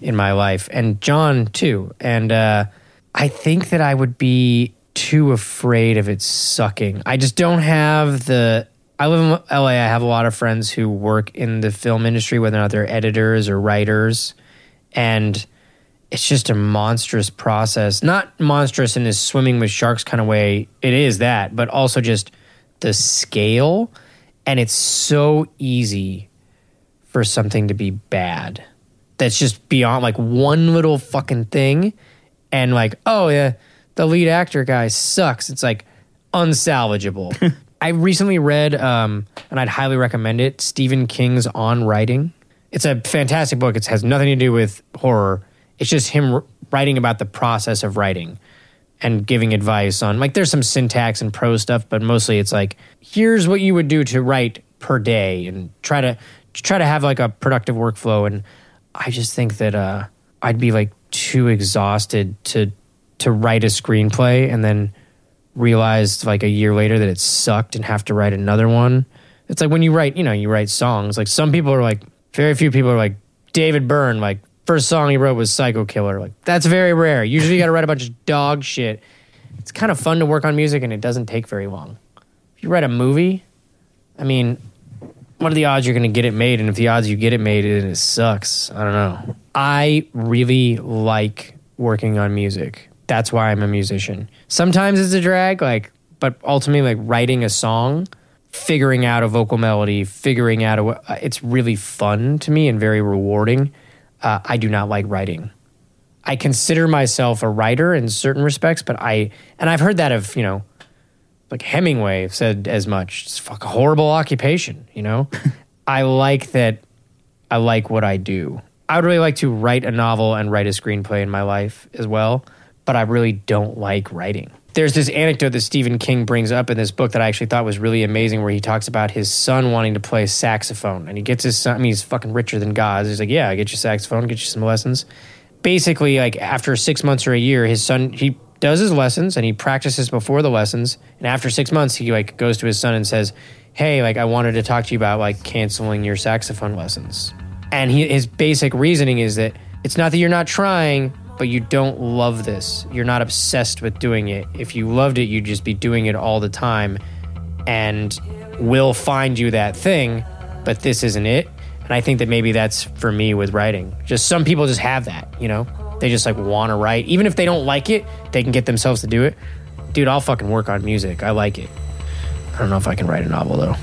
in my life, and John too. And uh, I think that I would be too afraid of it sucking. I just don't have the. I live in LA. I have a lot of friends who work in the film industry, whether or not they're editors or writers, and it's just a monstrous process. Not monstrous in this swimming with sharks kind of way. It is that, but also just the scale. And it's so easy for something to be bad. That's just beyond like one little fucking thing. And like, oh yeah, the lead actor guy sucks. It's like unsalvageable. I recently read, um, and I'd highly recommend it, Stephen King's On Writing. It's a fantastic book. It has nothing to do with horror. It's just him writing about the process of writing and giving advice on like there's some syntax and prose stuff, but mostly it's like here's what you would do to write per day and try to try to have like a productive workflow. And I just think that uh, I'd be like too exhausted to to write a screenplay and then realized like a year later that it sucked and have to write another one. It's like when you write, you know, you write songs. Like some people are like, very few people are like David Byrne. Like first song he wrote was Psycho Killer. Like that's very rare. Usually you got to write a bunch of dog shit. It's kind of fun to work on music and it doesn't take very long. If you write a movie, I mean, what are the odds you're going to get it made? And if the odds you get it made and it sucks, I don't know. I really like working on music. That's why I'm a musician. Sometimes it's a drag, like, but ultimately, like writing a song, figuring out a vocal melody, figuring out a, it's really fun to me and very rewarding. Uh, I do not like writing. I consider myself a writer in certain respects, but I, and I've heard that of, you know, like Hemingway said as much. It's fuck a horrible occupation, you know? I like that I like what I do. I would really like to write a novel and write a screenplay in my life as well, but I really don't like writing. There's this anecdote that Stephen King brings up in this book that I actually thought was really amazing where he talks about his son wanting to play saxophone and he gets his son, I mean, he's fucking richer than God. He's like, yeah, get your saxophone, get you some lessons. Basically, like after six months or a year, his son, he does his lessons and he practices before the lessons. And after six months, he like goes to his son and says, hey, like I wanted to talk to you about like canceling your saxophone lessons. And he, his basic reasoning is that it's not that you're not trying, but you don't love this. You're not obsessed with doing it. If you loved it, you'd just be doing it all the time. And we'll find you that thing, but this isn't it. And I think that maybe that's for me with writing. Just some people just have that, you know? They just like want to write. Even if they don't like it, they can get themselves to do it. Dude, I'll fucking work on music. I like it. I don't know if I can write a novel though.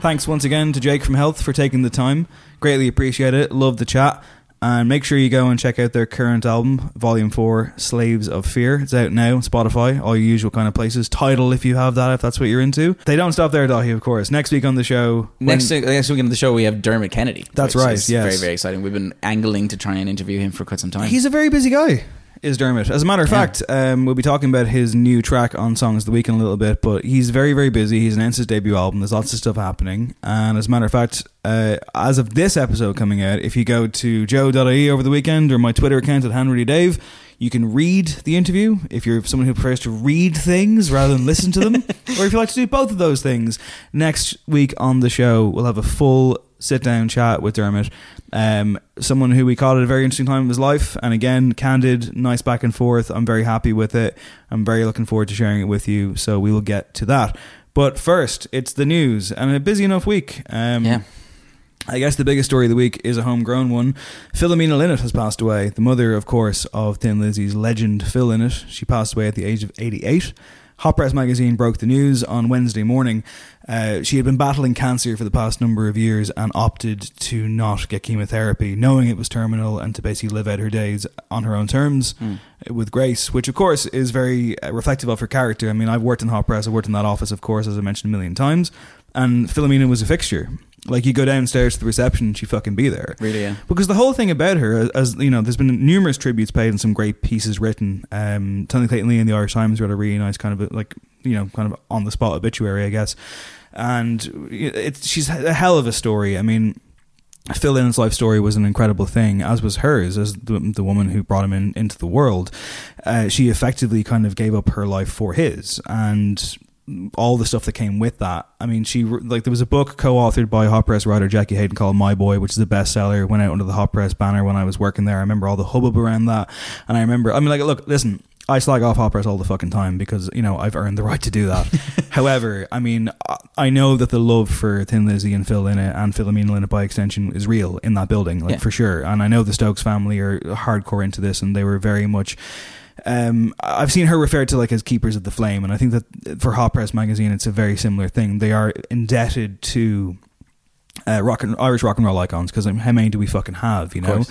Thanks once again to Jake from Health for taking the time. Greatly appreciate it. Love the chat. And make sure you go and check out their current album, Volume 4, Slaves of Fear. It's out now on Spotify, all your usual kind of places. Tidal, if you have that, if that's what you're into. They don't stop there, Daithí, of course. Next week on the show. Next, next week on the show, we have Dermot Kennedy. That's right, yes. Very, very exciting. We've been angling to try and interview him for quite some time. He's a very busy guy, is Dermot. As a matter of Yeah. fact, um, we'll be talking about his new track on Songs of the Week in a little bit, but he's very, very busy. He's announced his debut album. There's lots of stuff happening. And as a matter of fact, uh, as of this episode coming out, if you go to joe.ie over the weekend or my Twitter account at HanrudyDave, you can read the interview if you're someone who prefers to read things rather than listen to them, or if you like to do both of those things. Next week on the show, we'll have a full sit down chat with Dermot, um, someone who we caught at a very interesting time of his life, and again, candid, nice back and forth. I'm very happy with it. I'm very looking forward to sharing it with you. So we will get to that. But first, it's the news and a busy enough week. Um, Yeah. I guess the biggest story of the week is a homegrown one. Philomena Lynott has passed away, the mother, of course, of Thin Lizzy's legend Phil Lynott. She passed away at the age of 88. Hot Press magazine broke the news on Wednesday morning. Uh, she had been battling cancer for the past number of years and opted to not get chemotherapy, knowing it was terminal, and to basically live out her days on her own terms with grace, which of course is very uh, reflective of her character. I mean, I've worked in Hot Press, I've worked in that office, of course, as I mentioned a million times, and Philomena was a fixture. Like you go downstairs to the reception, she'd fucking be there. Really, yeah. Because the whole thing about her, as- you know, there's been numerous tributes paid and some great pieces written. Um, Tony Clayton-Lea in the Irish Times wrote a really nice kind of like you know kind of on the spot obituary, I guess. And it's she's a hell of a story. I mean, Phil Lynott's life story was an incredible thing, as was hers, as the, the woman who brought him in, into the world. Uh, she effectively kind of gave up her life for his, and all the stuff that came with that. I mean, she like there was a book co-authored by Hot Press writer Jackie Hayden called My Boy, which is a bestseller. Went out under the Hot Press banner when I was working there. I remember all the hubbub around that, and I remember. I mean, like, look, listen. I slag off Hot Press all the fucking time because you know I've earned the right to do that. However, I mean I- know that the love for Thin Lizzy and Phil Lynott and Philomena Lynott by extension is real in that building, like Yeah. for sure. And I know the Stokes family are hardcore into this, and they were very much. Um, I've seen her referred to like as keepers of the flame, and I think that for Hot Press magazine, it's a very similar thing. They are indebted to uh, rock and Irish rock and roll icons because how many do we fucking have, you know?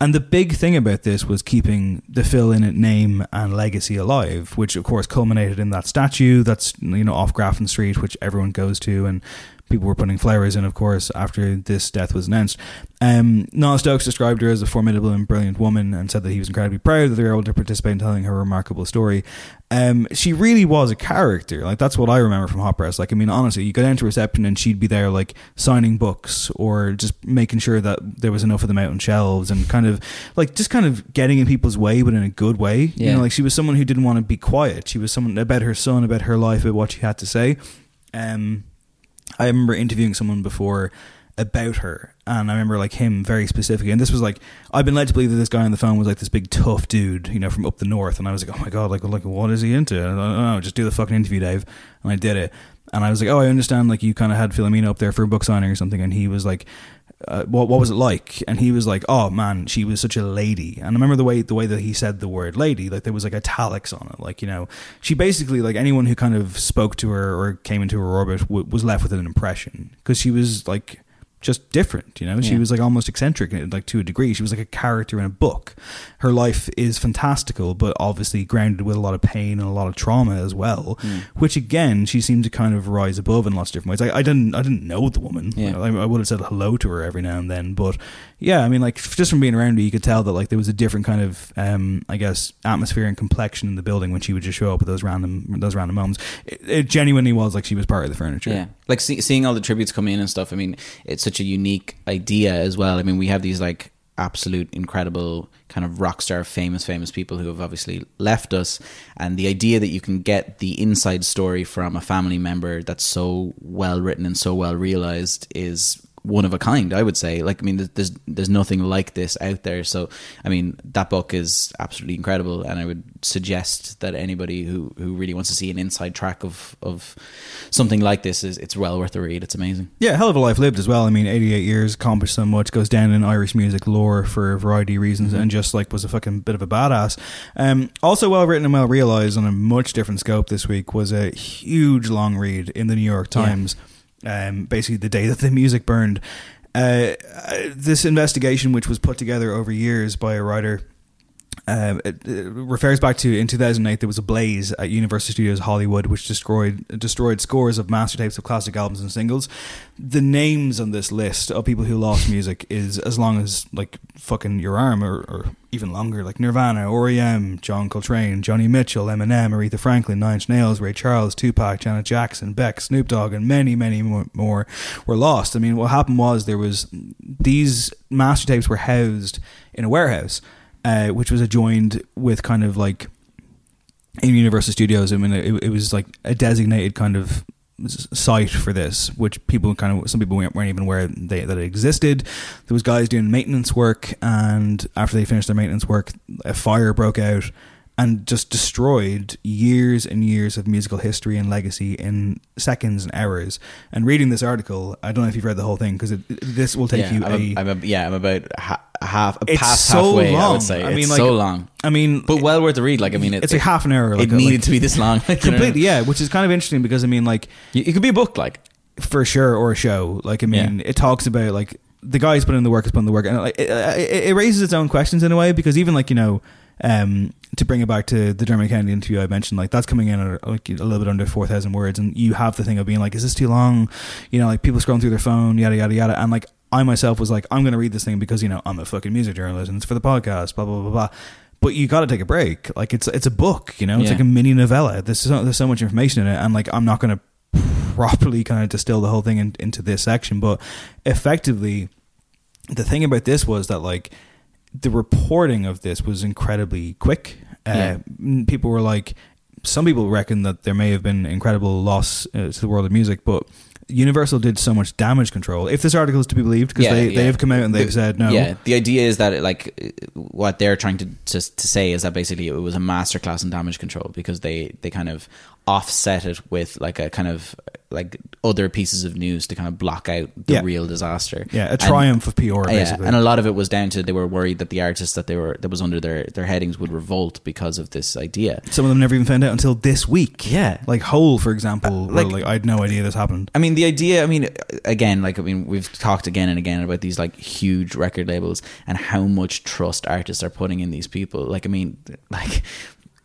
And the big thing about this was keeping the Phil Lynott name and legacy alive, which of course culminated in that statue that's you know off Grafton Street, which everyone goes to, and people were putting flowers in, of course, after this death was announced. Um, Niall Stokes described her as a formidable and brilliant woman, and said that he was incredibly proud that they were able to participate in telling her remarkable story. Um, she really was a character. Like that's what I remember from Hot Press. Like I mean, honestly, you go down to reception and she'd be there like signing books or just making sure that there was enough of them out on shelves and kind of like just kind of getting in people's way, but in a good way. You know, like she was someone who didn't want to be quiet. She was someone about her son, about her life, about what she had to say. Um, I remember interviewing someone before about her, and I remember like him very specifically. And this was like I've been led to believe that this guy on the phone was like this big tough dude, you know, from up the north. And I was like, oh my god, like like what is he into? I don't know, just do the fucking interview, Dave. And I did it, and I was like, oh, I understand. Like you kind of had Philomena up there for a book signing or something, and he was like. Uh, what what was it like? And he was like, "Oh man, she was such a lady." And I remember the way the way that he said the word "lady," like there was like italics on it, like you know, she basically like anyone who kind of spoke to her or came into her orbit w- was left with an impression because she was like just different, you know. She Yeah. was like almost eccentric, like to a degree. She was like a character in a book. Her life is fantastical, but obviously grounded with a lot of pain and a lot of trauma as well. Which again, she seemed to kind of rise above in lots of different ways. I, I didn't, I didn't know the woman. Yeah. I, I would have said hello to her every now and then, but yeah, I mean, like just from being around her, you could tell that like there was a different kind of, um, I guess, atmosphere and complexion in the building when she would just show up at those random, those random moments. It, it genuinely was like she was part of the furniture. Yeah, like see, seeing all the tributes come in and stuff. I mean, it's such a unique idea as well. I mean, we have these like absolute incredible kind of rock star famous famous people who have obviously left us and the idea that you can get the inside story from a family member that's so well written and so well realized is one of a kind i would say. Like i mean there's there's nothing like this out there. So i mean that book is absolutely incredible. And i would suggest that anybody who who really wants to see an inside track of of something like this is it's well worth a read. It's amazing. Yeah, hell of a life lived as well. I mean, 88 years, accomplished so much, goes down in Irish music lore for a variety of reasons, and just like was a fucking bit of a badass. Um, also, well written and well realized on a much different scope this week was a huge long read in the New York Yeah. Um, basically the day that the music burned. Uh, uh, this investigation, which was put together over years by a writer, um, it, it refers back to in 2008 there was a blaze at Universal Studios Hollywood which destroyed destroyed scores of master tapes of classic albums and singles. The names on this list of people who lost music is as long as like fucking your arm or, or even longer, like Nirvana, R.E.M., John Coltrane, Joni Mitchell, Eminem, Aretha Franklin, Nine Inch Nails, Ray Charles, Tupac, Janet Jackson, Beck, Snoop Dogg, and many, many more, more were lost. I mean, what happened was there was these master tapes were housed in a warehouse uh, which was adjoined with kind of like in Universal Studios. I mean, it, it was like a designated kind of site for this, which people kind of some people weren't, even aware they, that it existed. There was guys doing maintenance work, and after they finished their maintenance work, a fire broke out and just destroyed years and years of musical history and legacy in seconds and hours. And reading this article, I don't know if you've read the whole thing because this will take yeah, you I'm, a, a, I'm a, yeah, I'm about ha- half It's past so halfway. I long. would say I mean, it's like- so long. I mean, but well worth the read. Like I mean, it, it's like half an hour. Like, it needed like- to be this long. Like, you know? completely, yeah. Which is kind of interesting because I mean, like, it could be a book, like for sure, or a show. Like, I mean, it talks about like the guys putting in the work is putting in the work, and like it, it, it raises its own questions in a way because even like you know. Um, to bring it back to the Dermot Kennedy interview I mentioned, like that's coming in at like a little bit under four thousand words, and you have the thing of being like, "Is this too long?" You know, like people scrolling through their phone, yada yada yada, and like I myself was like, "I'm going to read this thing because you know I'm a fucking music journalist and it's for the podcast." Blah blah blah blah. But you got to take a break. Like it's it's a book, you know. It's Yeah. like a mini novella. There's so, there's so much information in it, and like I'm not going to properly kind of distill the whole thing in, into this section, but effectively, the thing about this was that like the reporting of this was incredibly quick. Uh, m- People were like, some people reckon that there may have been incredible loss uh, to the world of music, but Universal did so much damage control. If this article is to be believed, because Yeah, they, yeah. they have come out and they've The- said no. Yeah, the idea is that it, like what they're trying to, to to say is that basically it was a masterclass in damage control because they they kind of offset it with like a kind of like other pieces of news to kind of block out the Yeah. real disaster. Yeah, a And- triumph of PR, Yeah, basically. and a lot of it was down to they were worried that the artists that they were that was under their their headings would revolt because of this idea. Some of them never even found out until this week. Yeah. Like Hole, for example, uh, where, like- like, I had no idea this happened. I mean, the idea. I mean, again, like I mean, we've talked again and again about these like huge record labels and how much trust artists are putting in these people. Like, I mean, like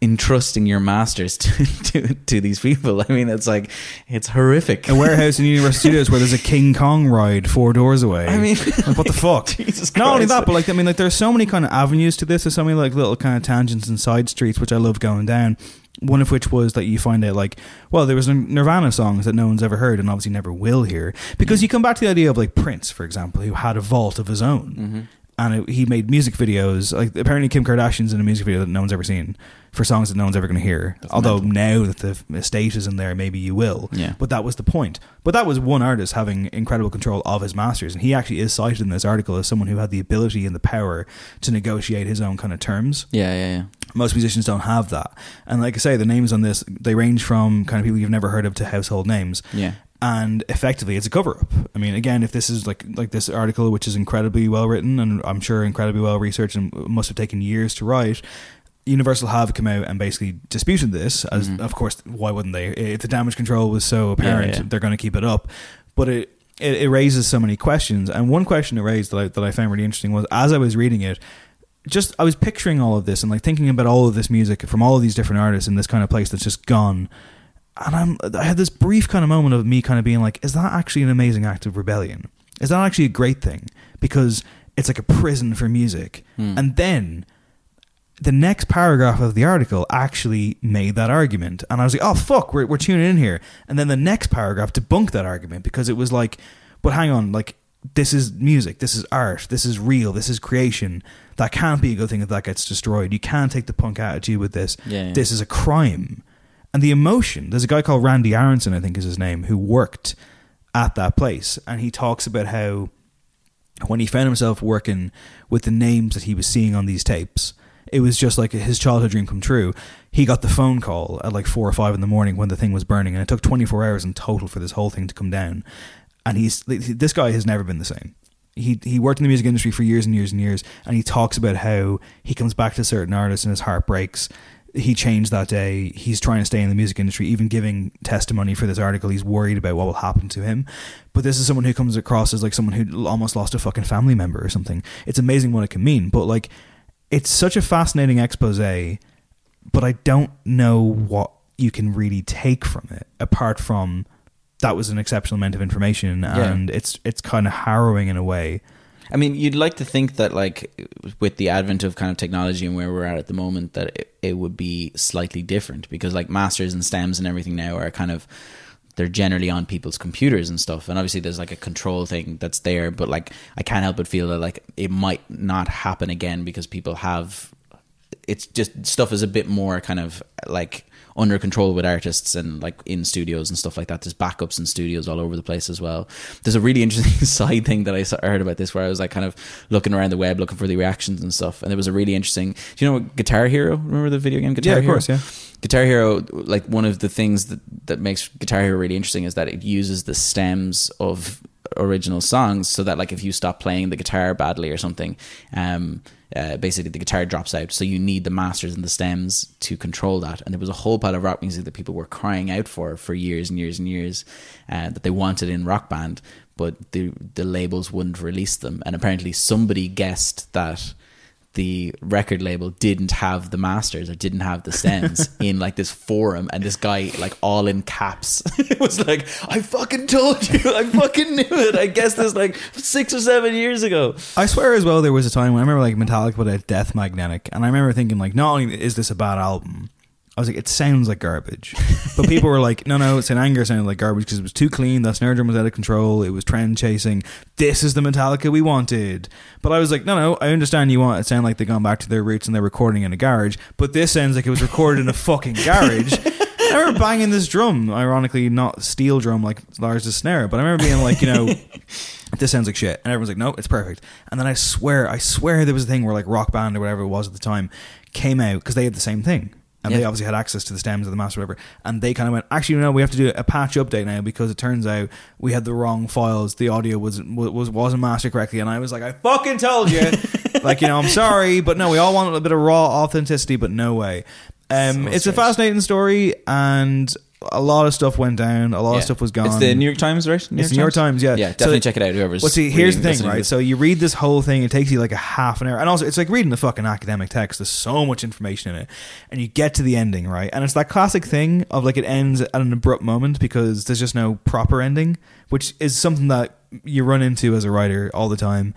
entrusting your masters to to, to these people. I mean, it's like it's horrific. A warehouse in Universal Studios where there's a King Kong ride four doors away. I mean, like, what the fuck? Jesus Not only that, but like I mean, like there's so many kind of avenues to this. There's so many like little kind of tangents and side streets which I love going down. One of which was that you find out like, well, there was Nirvana songs that no one's ever heard and obviously never will hear because you come back to the idea of like Prince, for example, who had a vault of his own. Mm-hmm. And it, he made music videos. Like apparently, Kim Kardashian's in a music video that no one's ever seen for songs that no one's ever going to hear. Although now that the estate is in there, maybe you will. Yeah. But that was the point. But that was one artist having incredible control of his masters, and he actually is cited in this article as someone who had the ability and the power to negotiate his own kind of terms. Yeah, yeah, yeah. Most musicians don't have that. And like I say, the names on this they range from kind of people you've never heard of to household names. Yeah. And effectively, it's a cover up. I mean, again, if this is like like this article, which is incredibly well written and I'm sure incredibly well researched and must have taken years to write, Universal have come out and basically disputed this. As of course, why wouldn't they? If the damage control was so apparent, Mm-hmm. yeah. they're going to keep it up. But it, it it raises so many questions. And one question it raised that I, that I found really interesting was as I was reading it, just I was picturing all of this and like thinking about all of this music from all of these different artists in this kind of place that's just gone. And I'm I had this brief kind of moment of me kind of being like, is that actually an amazing act of rebellion? Is that actually a great thing? Because it's like a prison for music. Hmm. And then the next paragraph of the article actually made that argument. And I was like, oh, fuck, we're, we're tuning in here. And then the next paragraph debunked that argument because it was like, but hang on, like, this is music, this is art, this is real, this is creation. That can't be a good thing if that gets destroyed. You can't take the punk attitude with this. Yeah, yeah. This is a crime. And the emotion, there's a guy called Randy Aronson, I think is his name, who worked at that place. And he talks about how when he found himself working with the names that he was seeing on these tapes, it was just like his childhood dream come true. He got the phone call at like four or five in the morning when the thing was burning, and it took 24 hours in total for this whole thing to come down. And he's this guy has never been the same. He he worked in the music industry for years and years and years, and he talks about how he comes back to certain artists and his heart breaks. He changed that day. He's trying to stay in the music industry, even giving testimony for this article. He's worried about what will happen to him. But this is someone who comes across as like someone who almost lost a fucking family member or something. It's amazing what it can mean. But like, it's such a fascinating expose. But I don't know what you can really take from it apart from that was an exceptional amount of information and it's it's kind of harrowing in a way. I mean, you'd like to think that, like, with the advent of kind of technology and where we're at at the moment, that it, it would be slightly different because, like, masters and stems and everything now are kind of they're generally on people's computers and stuff, and obviously there's like a control thing that's there. But like, I can't help but feel that like it might not happen again because people have it's just stuff is a bit more kind of like under control with artists and like in studios and stuff like that. There's backups in studios all over the place as well. There's a really interesting side thing that I heard about this where I was like kind of looking around the web looking for the reactions and stuff. And there was a really interesting. Do you know Guitar Hero? Remember the video game Guitar Yeah, of Hero? course, yeah. Guitar Hero, like one of the things that, that makes Guitar Hero really interesting is that it uses the stems of original songs so that like if you stop playing the guitar badly or something, um, uh, basically the guitar drops out. So you need the masters and the stems to control that. And there was a whole pile of rock music that people were crying out for for years and years and years uh, that they wanted in Rock Band, but the the labels wouldn't release them. And apparently somebody guessed that the record label didn't have the masters or didn't have the stems in like this forum and this guy like all in caps it was like i fucking told you. I fucking knew it. I guessed this like six or seven years ago. I swear as well there was a time when I remember like Metallica put out Death Magnetic and I remember thinking like not only is this a bad album I was like it sounds like garbage but people were like no no it's St. Anger sounded like garbage because it was too clean that snare drum was out of control it was trend chasing this is the Metallica we wanted but I was like no no I understand you want it sound like they've gone back to their roots and they're recording in a garage but this sounds like it was recorded in a fucking garage I remember banging this drum ironically not steel drum like Lars' snare but I remember being like you know this sounds like shit. And everyone's like, no, it's perfect. And then I swear, I swear there was a thing where like Rock Band or whatever it was at the time came out because they had the same thing. And they obviously had access to the stems of the master, whatever. And they kind of went, actually, no, we have to do a patch update now because it turns out we had the wrong files. The audio was was wasn't mastered correctly. And I was like, I fucking told you. like, you know, I'm sorry, but no, we all want a bit of raw authenticity, but no way. Um, So it's a fascinating story, and a lot of stuff went down. A lot Yeah. of stuff was gone. it's the new york times right It's the New York Times, yeah. yeah So- definitely check it out whoever's Well, see, here's reading- the thing, right? So you read this whole thing, it takes you like a half an hour, and also it's like reading the fucking academic text. There's so much information in it, and you get to the ending, right? And it's that classic thing of like it ends at an abrupt moment because there's just no proper ending, which is something that you run into as a writer all the time.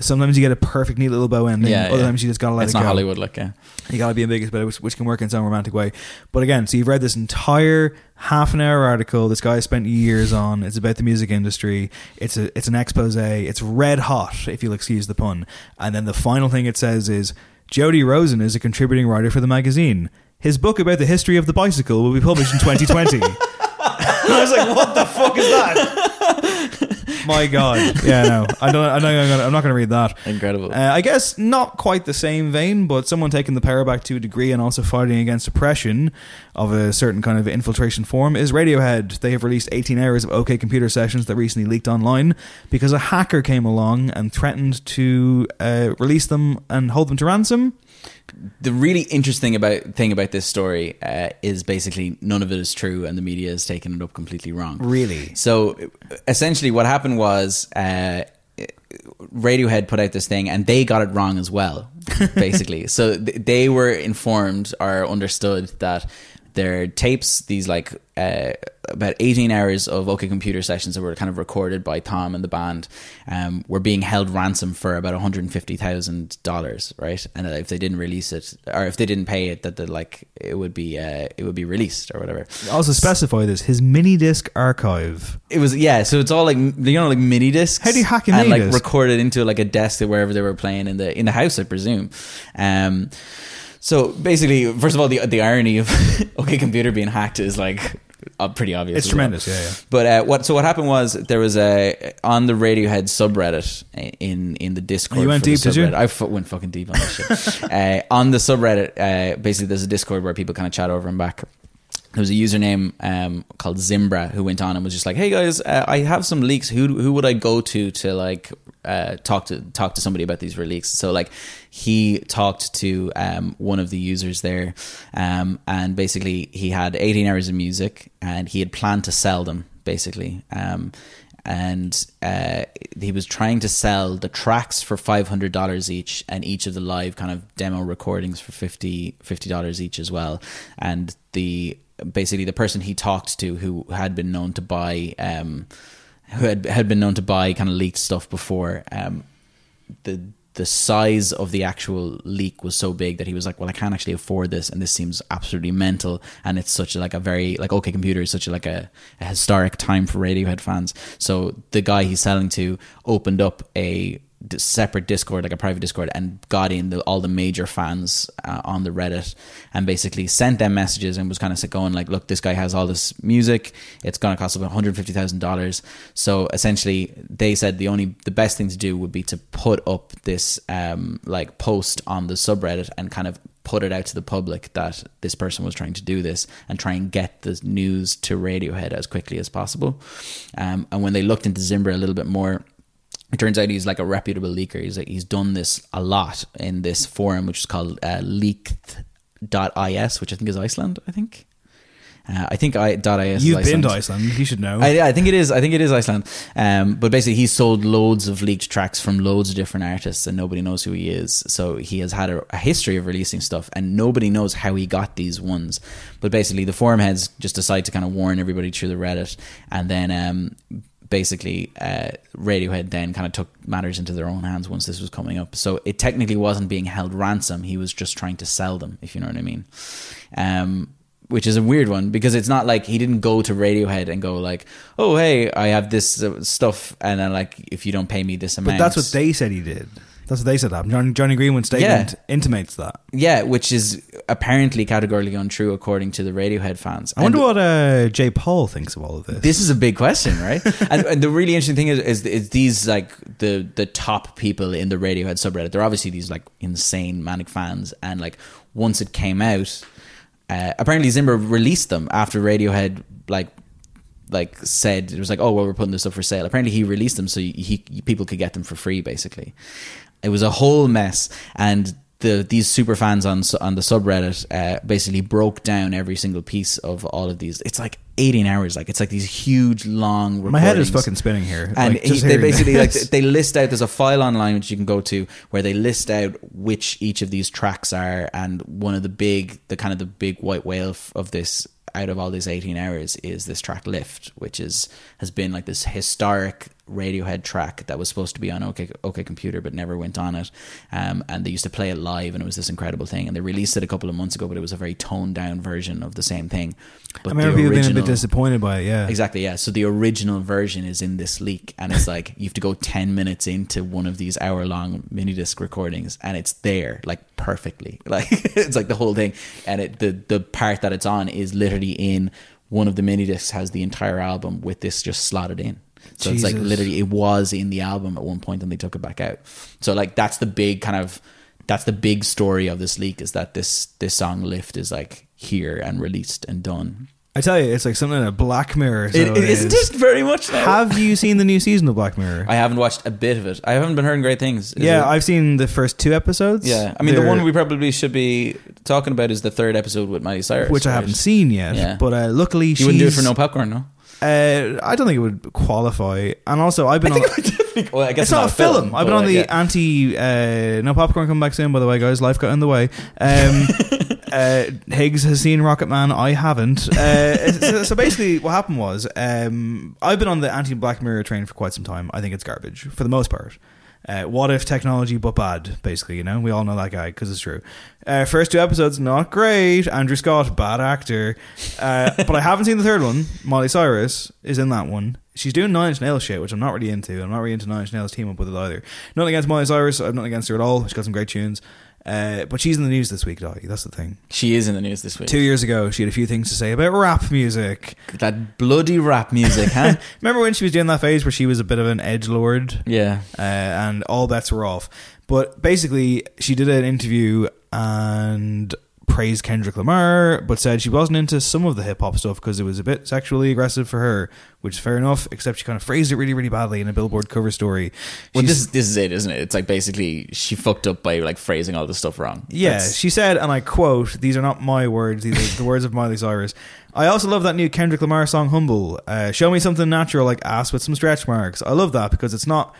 Sometimes you get a perfect, neat little bow ending. Yeah, Other yeah. times you just gotta let it's it not go. hollywood like yeah You gotta be ambiguous about it, which, which can work in some romantic way. But again, so you've read this entire half an hour article this guy spent years on. It's about the music industry. It's a it's an expose. It's red hot, if you'll excuse the pun. And then the final thing it says is Jody Rosen is a contributing writer for the magazine. His book about the history of the bicycle will be published in 2020. I was like, what the fuck is that? My God. Yeah, no. I don't, I don't, I'm, gonna, I'm not going to read that. incredible Uh, I guess not quite the same vein, but someone taking the power back to a degree and also fighting against oppression of a certain kind of infiltration form is Radiohead. They have released 18 hours of OK Computer sessions that recently leaked online because a hacker came along and threatened to uh, release them and hold them to ransom. The really interesting about thing about this story uh, is basically none of it is true, and the media has taken it up completely wrong. Really? So essentially, what happened was uh, Radiohead put out this thing, and they got it wrong as well. Basically, so th- they were informed or understood that their tapes, these like uh, about 18 hours of OK Computer sessions that were kind of recorded by Tom and the band, um, were being held ransom for about 150 thousand dollars, right? And if they didn't release it, or if they didn't pay it, that the like it would be uh, it would be released or whatever. Also specify this his mini disc archive. It was yeah, so it's all like you know like mini discs. How do you hack a and like disc? recorded into like a desk that wherever they were playing in the in the house, I presume. Um, so basically, first of all, the the irony of OK Computer being hacked is like uh, pretty obvious. It's as well. tremendous, yeah, yeah. But uh, what so what happened was there was a on the Radiohead subreddit uh, in in the Discord. You went deep, did you? subreddit. I went fucking deep on this shit. uh, on the subreddit, uh, basically, there's a Discord where people kind of chat over and back. There was a username um, called Zimbra who went on and was just like, "Hey guys, uh, I have some leaks. Who who would I go to to like uh, talk to talk to somebody about these leaks?" So like he talked to um, one of the users there, um, and basically he had 18 hours of music, and he had planned to sell them basically. Um, and uh, he was trying to sell the tracks for five hundred dollars each, and each of the live kind of demo recordings for 50 dollars each as well. And the basically the person he talked to, who had been known to buy, um, who had had been known to buy kind of leaked stuff before, um, the the size of the actual leak was so big that he was like, "Well, I can't actually afford this, and this seems absolutely mental." And it's such like a very like OK Computer is such like a, a historic time for Radiohead fans. So the guy he's selling to opened up a separate Discord, like a private Discord, and got in the, all the major fans uh, on the Reddit, and basically sent them messages and was kind of going like, "Look, this guy has all this music. It's going to cost about one hundred fifty thousand dollars." So essentially, they said the only the best thing to do would be to put up this um, like post on the subreddit and kind of put it out to the public that this person was trying to do this and try and get the news to Radiohead as quickly as possible. Um, and when they looked into Zimbra a little bit more, it turns out he's like a reputable leaker. He's like, he's done this a lot in this forum, which is called uh, leaked.is, which I think is Iceland. I think. Uh, I think I, .is. You've is been to Iceland. Iceland. You should know. I, I think it is. I think it is Iceland. Um, but basically, he's sold loads of leaked tracks from loads of different artists, and nobody knows who he is. So he has had a, a history of releasing stuff, and nobody knows how he got these ones. But basically, the forum heads just decide to kind of warn everybody through the Reddit, and then um, basically uh, Radiohead then kind of took matters into their own hands once this was coming up. So it technically wasn't being held ransom; he was just trying to sell them, if you know what I mean. Um, which is a weird one because it's not like he didn't go to Radiohead and go like, "Oh, hey, I have this uh, stuff," and then like, if you don't pay me this amount, but that's what they said he did. That's what they said. Johnny, Jonny Greenwood's statement Yeah. intimates that. yeah, which is apparently categorically untrue according to the Radiohead fans. I wonder And- what uh, Jay Paul thinks of all of this. This is a big question, right? and, and the really interesting thing is, is, is these like the the top people in the Radiohead subreddit. They're obviously these like insane manic fans, and like once it came out, uh, apparently Zimmer released them after Radiohead like like said it was like, oh well, we're putting this up for sale. Apparently he released them so he, he people could get them for free. Basically, it was a whole mess, and the these super fans on on the subreddit uh, basically broke down every single piece of all of these. It's like 18 hours, like it's like these huge long. Recordings. My head is fucking spinning here. And Like, he, they basically like they list out. There's a file online which you can go to where they list out which each of these tracks are, and one of the big, the kind of the big white whale f- of this out of all these 18 hours is this track lift which is has been like this historic radiohead track that was supposed to be on OK, OK computer but never went on it um, and they used to play it live and it was this incredible thing and they released it a couple of months ago but it was a very toned down version of the same thing but I remember the people being a bit disappointed by it. Yeah, Exactly, yeah. So the original version is in this leak, and it's like you have to go 10 minutes into one of these hour long mini disc recordings, and it's there, like perfectly. Like, it's like the whole thing. And it, the, the part that it's on is literally in one of the mini discs, has the entire album with this just slotted in. So it's like literally, it was in the album at one point, and they took it back out. So, like, that's the big kind of. That's the big story of this leak is that this this song lift is like here and released and done. I tell you, it's like something in a Black Mirror. So It- it isn't is. just very much now. Have you seen the new season of Black Mirror? I haven't watched a bit of it. I haven't been hearing great things. Is yeah, it- I've seen the first two episodes. yeah. I mean, the They're- one we probably should be talking about is the third episode with Miley Cyrus, which I right? haven't seen yet. Yeah. But uh, luckily, You wouldn't do it for no popcorn, no? Uh, I don't think it would qualify. And also, I've been on. Well, I guess it's not a film. I've been on the yeah. anti. Uh, no popcorn coming back soon. By the way, guys, life got in the way. Um, uh, Higgs has seen Rocket Man. I haven't. Uh, so, so basically, what happened was um, I've been on the anti Black Mirror train for quite some time. I think it's garbage for the most part. Uh, what if technology but bad? Basically, you know, we all know that guy because it's true. Uh, first two episodes not great. Andrew Scott, bad actor. Uh, but I haven't seen the third one. Molly Cyrus is in that one. She's doing Nine Inch Nails shit, which I'm not really into. I'm not really into Nine Inch Nails team up with it either. Nothing against Molly Cyrus. I'm not against her at all. She's got some great tunes. Uh, but she's in the news this week, Doggy. That's the thing. She is in the news this week. Two years ago, she had a few things to say about rap music. That bloody rap music, huh? Remember when she was doing that phase where she was a bit of an edge lord? yeah. uh, and all bets were off. But basically, she did an interview and praised Kendrick Lamar, but said she wasn't into some of the hip hop stuff because it was a bit sexually aggressive for her, which is fair enough. Except she kind of phrased it really, really badly in a Billboard cover story. Well, She's- this this is it, isn't it? It's like basically she fucked up by like phrasing all the stuff wrong. Yeah, That's- she said, and I quote: "These are not my words; these are the words of Miley Cyrus." I also love that new Kendrick Lamar song, "Humble." Uh, show me something natural, like ass with some stretch marks. I love that because it's not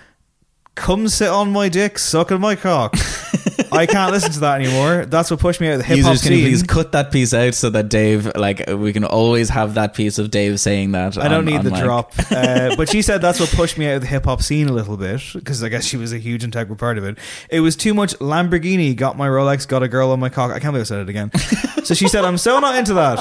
"come sit on my dick, suck on my cock." I can't listen to that anymore. That's what pushed me out of the hip hop Users, can you scene. please cut that piece out so that Dave, like, we can always have that piece of Dave saying that. I don't on- need on the mic. drop. Uh, but she said that's what pushed me out of the hip hop scene a little bit because I guess she was a huge integral part of it. It was too much Lamborghini, got my Rolex, got a girl on my cock. I can't believe I said it again. so she said, I'm so not into that.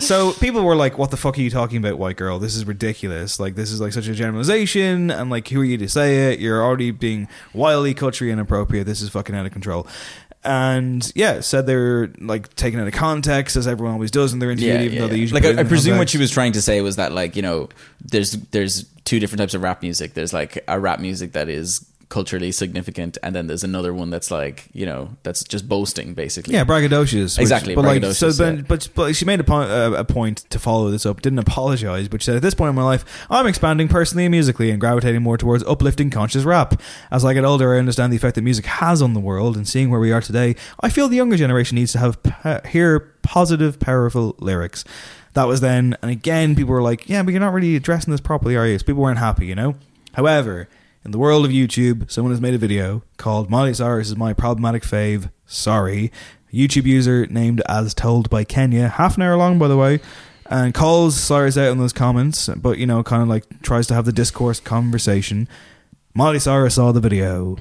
So people were like, what the fuck are you talking about, white girl? This is ridiculous. Like, this is like such a generalization. And like, who are you to say it? You're already being wildly culturally inappropriate. This is fucking out of control. And yeah, said they're like taken out of context as everyone always does in their interview, Yeah, even yeah, though they usually like I, I presume what she was trying to say was that like you know there's there's two different types of rap music. There's like a rap music that is culturally significant, and then there's another one that's like you know that's just boasting basically. Yeah, braggadocious. which- Exactly, But like, so, but, yeah. but, but she made a point, uh, a point to follow this up. Didn't apologize, but she said, "At this point in my life, I'm expanding personally and musically, and gravitating more towards uplifting, conscious rap. As I get older, I understand the effect that music has on the world, and seeing where we are today, I feel the younger generation needs to have pa- hear positive, powerful lyrics." That was then, and again, people were like, "Yeah, but you're not really addressing this properly, are you?" So people weren't happy, you know. However, in the world of YouTube, someone has made a video called Miley Cyrus is my problematic fave. Sorry. A YouTube user named as told by Kenya, half an hour long by the way, and calls Cyrus out in those comments, but you know, kind of like tries to have the discourse conversation. Miley Cyrus saw the video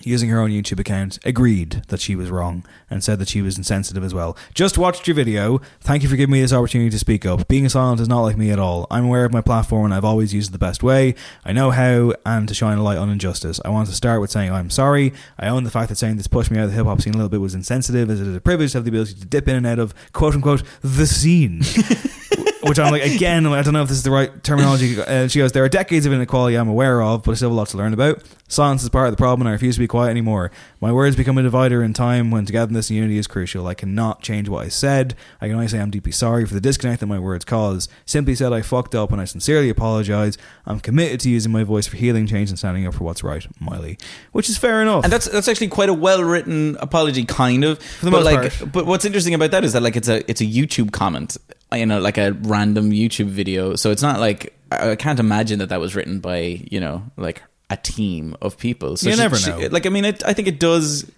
using her own YouTube account, agreed that she was wrong and said that she was insensitive as well. Just watched your video. Thank you for giving me this opportunity to speak up. Being silent is not like me at all. I'm aware of my platform and I've always used it the best way. I know how and to shine a light on injustice. I want to start with saying I'm sorry. I own the fact that saying this pushed me out of the hip hop scene a little bit was insensitive as it is a privilege to have the ability to dip in and out of quote unquote the scene. Which I'm like, again, I don't know if this is the right terminology. Uh, she goes, There are decades of inequality I'm aware of, but I still have a lot to learn about. Silence is part of the problem, and I refuse to be quiet anymore. My words become a divider in time when togetherness and unity is crucial. I cannot change what I said. I can only say I'm deeply sorry for the disconnect that my words cause. Simply said, I fucked up, and I sincerely apologize. I'm committed to using my voice for healing, change, and standing up for what's right, Miley. Which is fair enough. And that's that's actually quite a well written apology, kind of. the but most like, part. but what's interesting about that is that like it's a it's a YouTube comment, you know, like a random YouTube video. So it's not like I can't imagine that that was written by you know like a team of people. So You she- never she- know. like I mean, it, I think it does.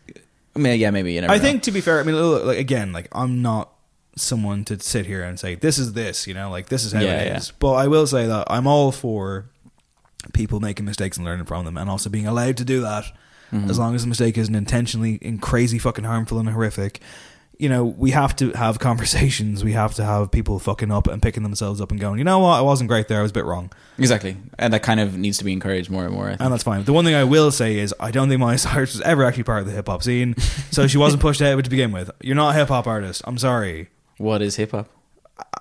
I mean, yeah, maybe you never. I know. think to be fair, I mean, like again, like I'm not someone to sit here and say this is this, you know, like this is how Yeah, it yeah. is. But I will say that I'm all for people making mistakes and learning from them, and also being allowed to do that Mm-hmm. as long as the mistake isn't intentionally and crazy fucking harmful and horrific. You know, we have to have conversations. We have to have people fucking up and picking themselves up and going, you know what, I wasn't great there. I was a bit wrong. exactly, and that kind of needs to be encouraged more and more. I think. And that's fine. The one thing I will say is I don't think Miley Cyrus was ever actually part of the hip hop scene, so she wasn't pushed out to begin with. You're not a hip hop artist. I'm sorry. what is hip hop?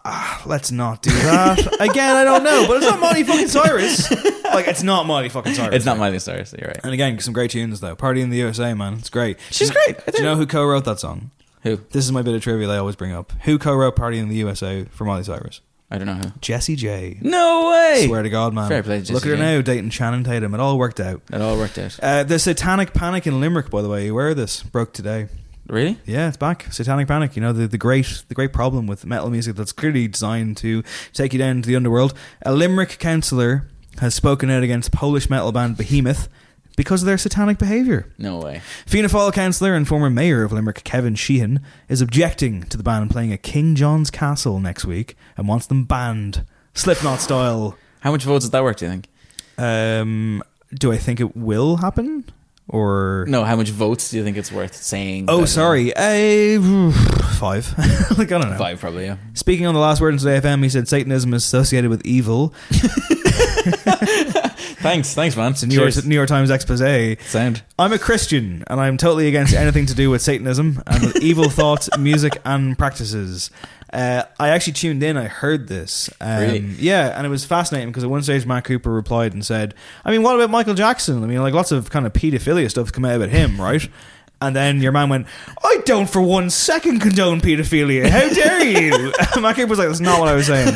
Ah, let's not do that again. I don't know, but it's not Miley fucking Cyrus. Like it's not Miley fucking Cyrus. It's not Miley Cyrus. You're right. And again, some great tunes though. Party in the USA, man, it's great. She's great. I Do you know who co-wrote that song? Who? This is my bit of trivia I always bring up. Who co-wrote "Party in the USA" for Miley Cyrus? I don't know who. Jessie J. No way. Swear to God, man. Fair play to Look at her J. now, dating Channing Tatum. It all worked out. It all worked out. Uh, the Satanic Panic in Limerick, by the way, you aware of this? Broke today. Really? Yeah, it's back. Satanic Panic. You know the, the great the great problem with metal music that's clearly designed to take you down to the underworld. A Limerick councillor has spoken out against Polish metal band Behemoth because of their satanic behaviour. No way. Fianna Fáil councillor and former mayor of Limerick, Kevin Sheahan, is objecting to the band playing at King John's Castle next week and wants them banned, Slipknot style. How much votes is that worth? Do you think? Um, do I think it will happen? Or No. How much votes do you think it's worth saying? Oh, that- sorry. Uh, five. like I don't know. Five, probably. Yeah. Speaking Speaking on the last word in today FM, he said Satanism is associated with evil. Thanks, thanks, man. It's a New York, New York Times expose. Sound. I'm a Christian and I'm totally against anything to do with Satanism and with evil thoughts, music, and practices. Uh, I actually tuned in. I heard this. Um, Really? Yeah, and it was fascinating because at one stage, Matt Cooper replied and said, "I mean, what about Michael Jackson? I mean, like lots of kind of paedophilia stuff come out about him, right?" And then your man went, I don't for one second condone paedophilia. How dare you? Mac was like, that's not what I was saying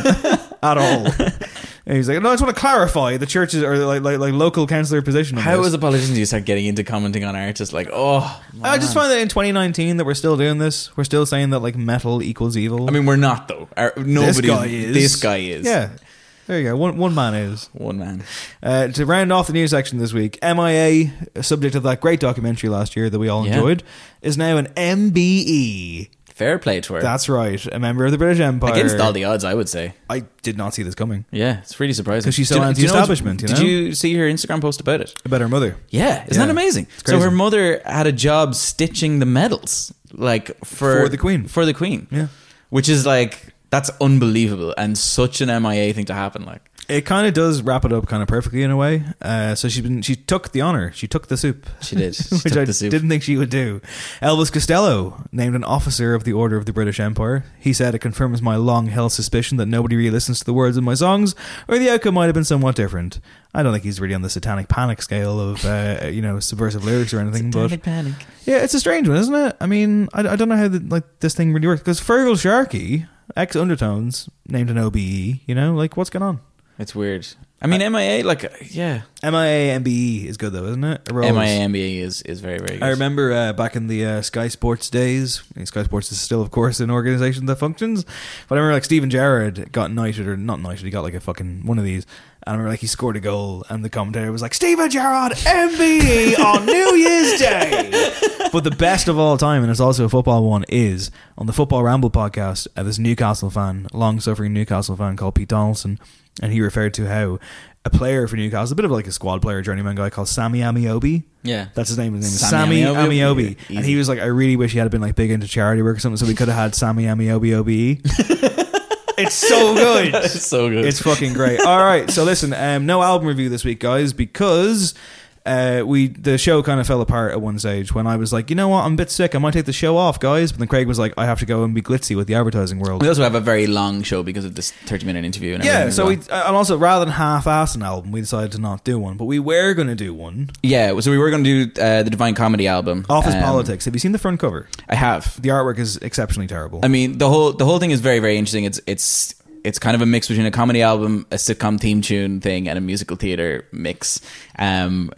at all. And he's like, no, I just want to clarify the churches or like like, like local councillor position. On How this. as a politician do you start getting into commenting on artists like, oh, I just find that in 2019 that we're still doing this. We're still saying that like metal equals evil. I mean, we're not though. Our, nobody. this guy is. This guy is. Yeah. There you go. One one man is. One man. Uh, to round off the news section this week, MIA, subject of that great documentary last year that we all Yeah. enjoyed, is now an MBE. Fair play to her. That's right, a member of the British Empire. Against all the odds, I would say. I did not see this coming. Yeah, it's really surprising. 'Cause she's so Do you know- do you know anti-establishment, Did you see her Instagram post about it? About her mother. Yeah, isn't Yeah. that amazing? It's So crazy. her mother had a job stitching the medals, like for For the Queen. For the Queen. Yeah. which is like that's unbelievable and such an MIA thing to happen. Like, It kind of does wrap it up kind of perfectly in a way. Uh, so she's been she took the honor. She took the soup. She did. She which took I the soup. didn't think she would do. Elvis Costello named an officer of the Order of the British Empire. He said it confirms my long-held suspicion that nobody really listens to the words of my songs, or the outcome might have been somewhat different. I don't think he's really on the satanic panic scale of uh, you know subversive lyrics or anything, but panic. yeah, it's a strange one, isn't it? I mean, I, I don't know how the, like this thing really works because Feargal Sharkey, ex Undertones, named an OBE. You know, like what's going on? It's weird. I mean, MIA, like, yeah, MIA MBE is good though, isn't it? MIA MBA is is very very good. I remember uh, back in the uh, Sky Sports days. I mean, Sky Sports is still, of course, an organization that functions. But I remember like Steven Gerrard got knighted or not knighted. He got like a fucking one of these. And I remember like he scored a goal, and the commentator was like, "Steven Gerrard MBE on New Year's Day." but the best of all time, and it's also a football one, is on the Football Ramble podcast. Uh, this Newcastle fan, long-suffering Newcastle fan called Pete Donaldson, and he referred to how a player for Newcastle, a bit of like a squad player, journeyman guy called Sammy Ameobi. Yeah. That's his name. His name is Sammy Sammy Ameobi. Ameobi. And he was like, I really wish he had been like big into charity work or something, so we could have had Sammy Ameobi OBE. it's so good. It's so good. It's fucking great. All right, so listen, um, no album review this week, guys, because uh, we the show kind of fell apart at one stage when I was like, you know what, I'm a bit sick. I might take the show off, guys. But then Craig was like, I have to go and be glitzy with the advertising world. we also have a very long show because of this thirty minute interview. And Yeah, so well. we uh, and also rather than half-ass an album, we decided to not do one, but we were going to do one. yeah, so we were going to do uh, the Divine Comedy album, Office Um, Politics. Have you seen the front cover? I have. The artwork is exceptionally terrible. I mean, the whole the whole thing is very very interesting. It's it's it's kind of a mix between a comedy album, a sitcom theme tune thing, and a musical theater mix. Um,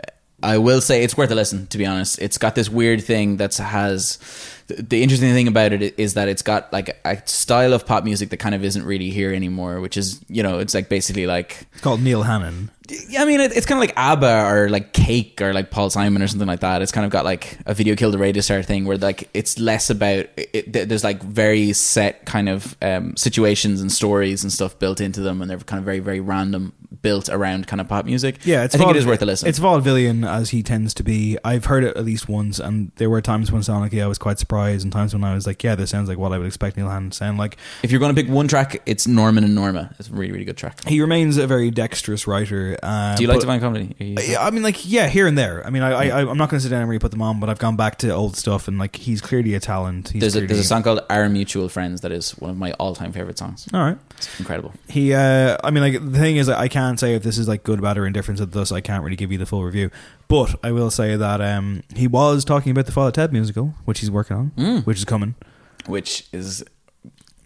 I will say it's worth a listen. To be honest, it's got this weird thing that has. The, the interesting thing about it is that it's got like a style of pop music that kind of isn't really here anymore, which is you know it's like basically like It's called Neil Hannon. yeah, I mean, it, it's kind of like ABBA or like Cake or like Paul Simon or something like that. It's kind of got like a video killed the radio star thing where like it's less about it, th- there's like very set kind of um, situations and stories and stuff built into them, and they're kind of very very random, built around kind of pop music. Yeah, it's I think vaud- it is worth a listen. It's vaudevillian as he tends to be. I've heard it at least once, and there were times when sonically I was quite surprised, and times when I was like, "Yeah, this sounds like what I would expect Neil Hannon to sound like." if you're going to pick one track, it's Norman and Norma. It's a really really good track. He remains a very dexterous writer. Uh, Do you like Divine Comedy? I mean, like, yeah, here and there. I mean, I, I, I'm not going to sit down and really put them on, but I've gone back to old stuff, and like, he's clearly a talent. He's There's a, there's a song called Our Mutual Friends that is one of my all time favorite songs. All right. It's incredible. He, uh, I mean, like, the thing is, I can't say if this is like good, bad, or indifference, thus, I can't really give you the full review. But I will say that um, he was talking about the Father Ted musical, which he's working on, Mm. which is coming. Which is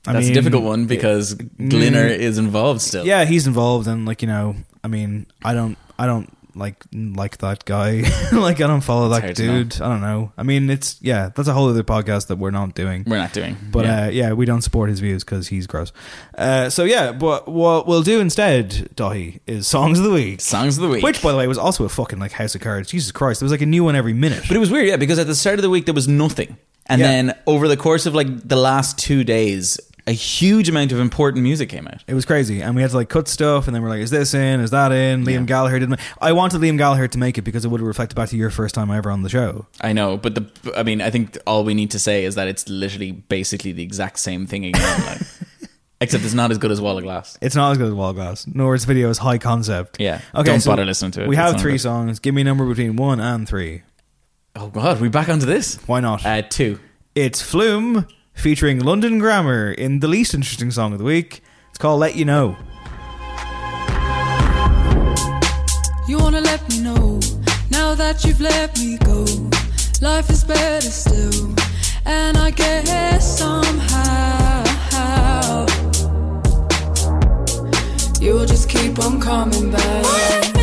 I that's mean, a difficult one because mm, Glinner is involved still. Yeah, he's involved, and like you know, I mean, I don't, I don't like like that guy. like I don't follow It's that hard to dude. I don't know. I mean, it's yeah, that's a whole other podcast that we're not doing. We're not doing. But yeah. uh, yeah, we don't support his views because he's gross. Uh, so yeah, but what we'll do instead, Daithí, is songs of the week. songs of the week. Which, by the way, was also a fucking like House of Cards. Jesus Christ, there was like a new one every minute. But it was weird, yeah, because at the start of the week there was nothing. And Yeah. then over the course of like the last two days, a huge amount of important music came out. It was crazy, and we had to like cut stuff, and then we're like, "Is this in? Is that in?" Liam Yeah. Gallagher didn't. I wanted Liam Gallagher to make it because it would have reflected back to your first time ever on the show. I know, but the I mean, I think all we need to say is that it's literally basically the exact same thing again. like, except it's not as good as Wall of Glass. It's not as good as Wall of Glass, nor its video is high concept. Yeah. Okay, Don't so bother listening to it. We It's have three good. songs. Give me a number between one and three. Oh god, we back onto this? Why not? Uh two. It's Flume featuring London Grammar in the least interesting song of the week. It's called Let You Know. You wanna let me know now that you've let me go. life is better still. And I guess somehow you'll just keep on coming back.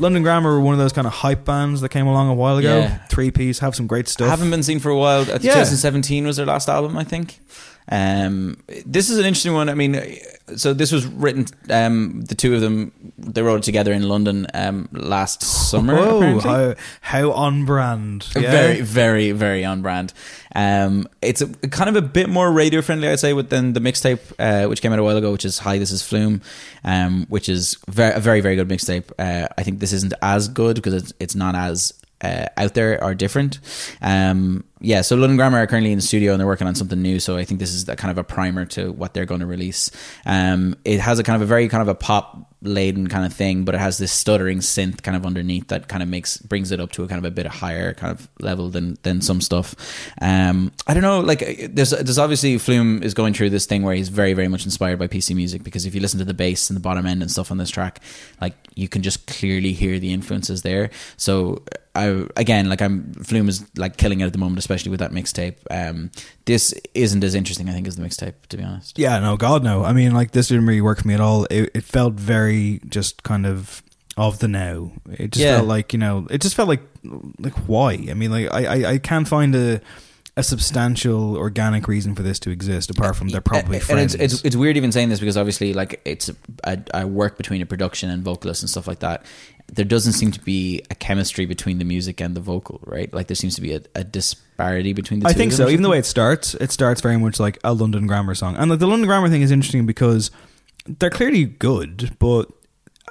London Grammar were one of those kind of hype bands that came along a while ago. Yeah. Three piece, have some great stuff. haven't been seen for a while. Uh, Yeah. 2017 was their last album, I think. Um, this is an interesting one. I mean, so this was written. Um, the two of them they wrote it together in London um, last summer. Oh, how, how on brand. Yeah. Very, very, very on brand. Um, it's a, kind of a bit more radio friendly, I'd say, with than the mixtape, uh, which came out a while ago, which is "Hi, this is Flume," um, which is very, a very, very good mixtape. Uh, I think this isn't as good because it's, it's not as uh, out there or different. Um, yeah, so London Grammar are currently in the studio and they're working on something new. So I think this is kind of a primer to what they're going to release. Um, it has a kind of a very kind of a pop laden kind of thing, but it has this stuttering synth kind of underneath that kind of makes brings it up to a kind of a bit higher kind of level than than some stuff. Um, I don't know, like there's there's obviously Flume is going through this thing where he's very very much inspired by PC music because if you listen to the bass and the bottom end and stuff on this track, like you can just clearly hear the influences there. So I again like I'm Flume is like killing it at the moment, especially with that mixtape. Um, this isn't as interesting, I think, as the mixtape, to be honest. Yeah, no, God, no. I mean, like, this didn't really work for me at all. It, it felt very just kind of of the now. It just Yeah. felt like, you know, it just felt like, like, why? I mean, like, I, I, I can't find a, a substantial organic reason for this to exist apart from they're probably and friends. it's, it's it's weird even saying this because obviously like it's a, a work between a production and vocalist and stuff like that. There doesn't seem to be a chemistry between the music and the vocal, right? Like there seems to be a, a disparity between the two. I think so. Even the way it starts, it starts very much like a London Grammar song, and like the London Grammar thing is interesting because they're clearly good, but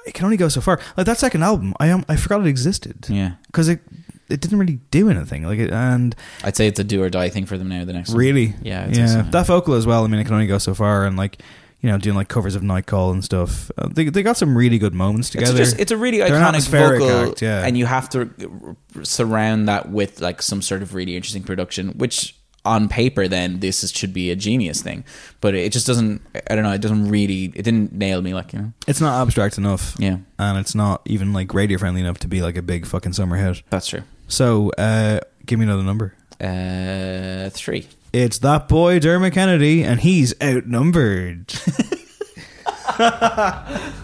it can only go so far. Like that second album, I am I forgot it existed. Yeah. because it it didn't really do anything. Like it, and I'd say it's a do or die thing for them now. The next one. really, yeah, I'd yeah, that vocal as well. I mean, it can only go so far, and like you know, doing like covers of Nightcall and stuff. Uh, they they got some really good moments together. It's just it's a really They're iconic vocal, act, yeah. and you have to r- surround that with like some sort of really interesting production, which on paper then this is, should be a genius thing, but it just doesn't. I don't know. It doesn't really. It didn't nail me. Like you know. It's not abstract enough. Yeah. And it's not even like radio friendly enough to be like a big fucking summer hit. That's true. So, uh, give me another number. Uh, three. It's that boy Dermot Kennedy, and he's outnumbered.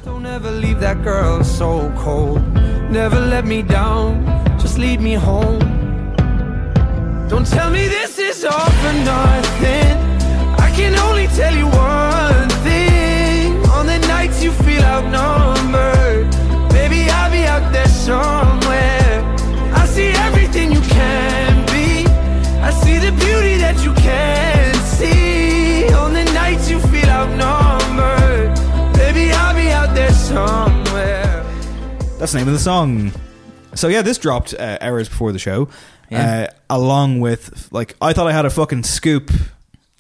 Don't ever leave that girl so cold. Never let me down, just lead me home. Don't tell me this is all for nothing. I can only tell you one thing. On the nights you feel outnumbered, baby, I'll be out there somewhere. That's the name of the song. So yeah, this dropped uh, hours before the show, Yeah. uh, along with like I thought I had a fucking scoop.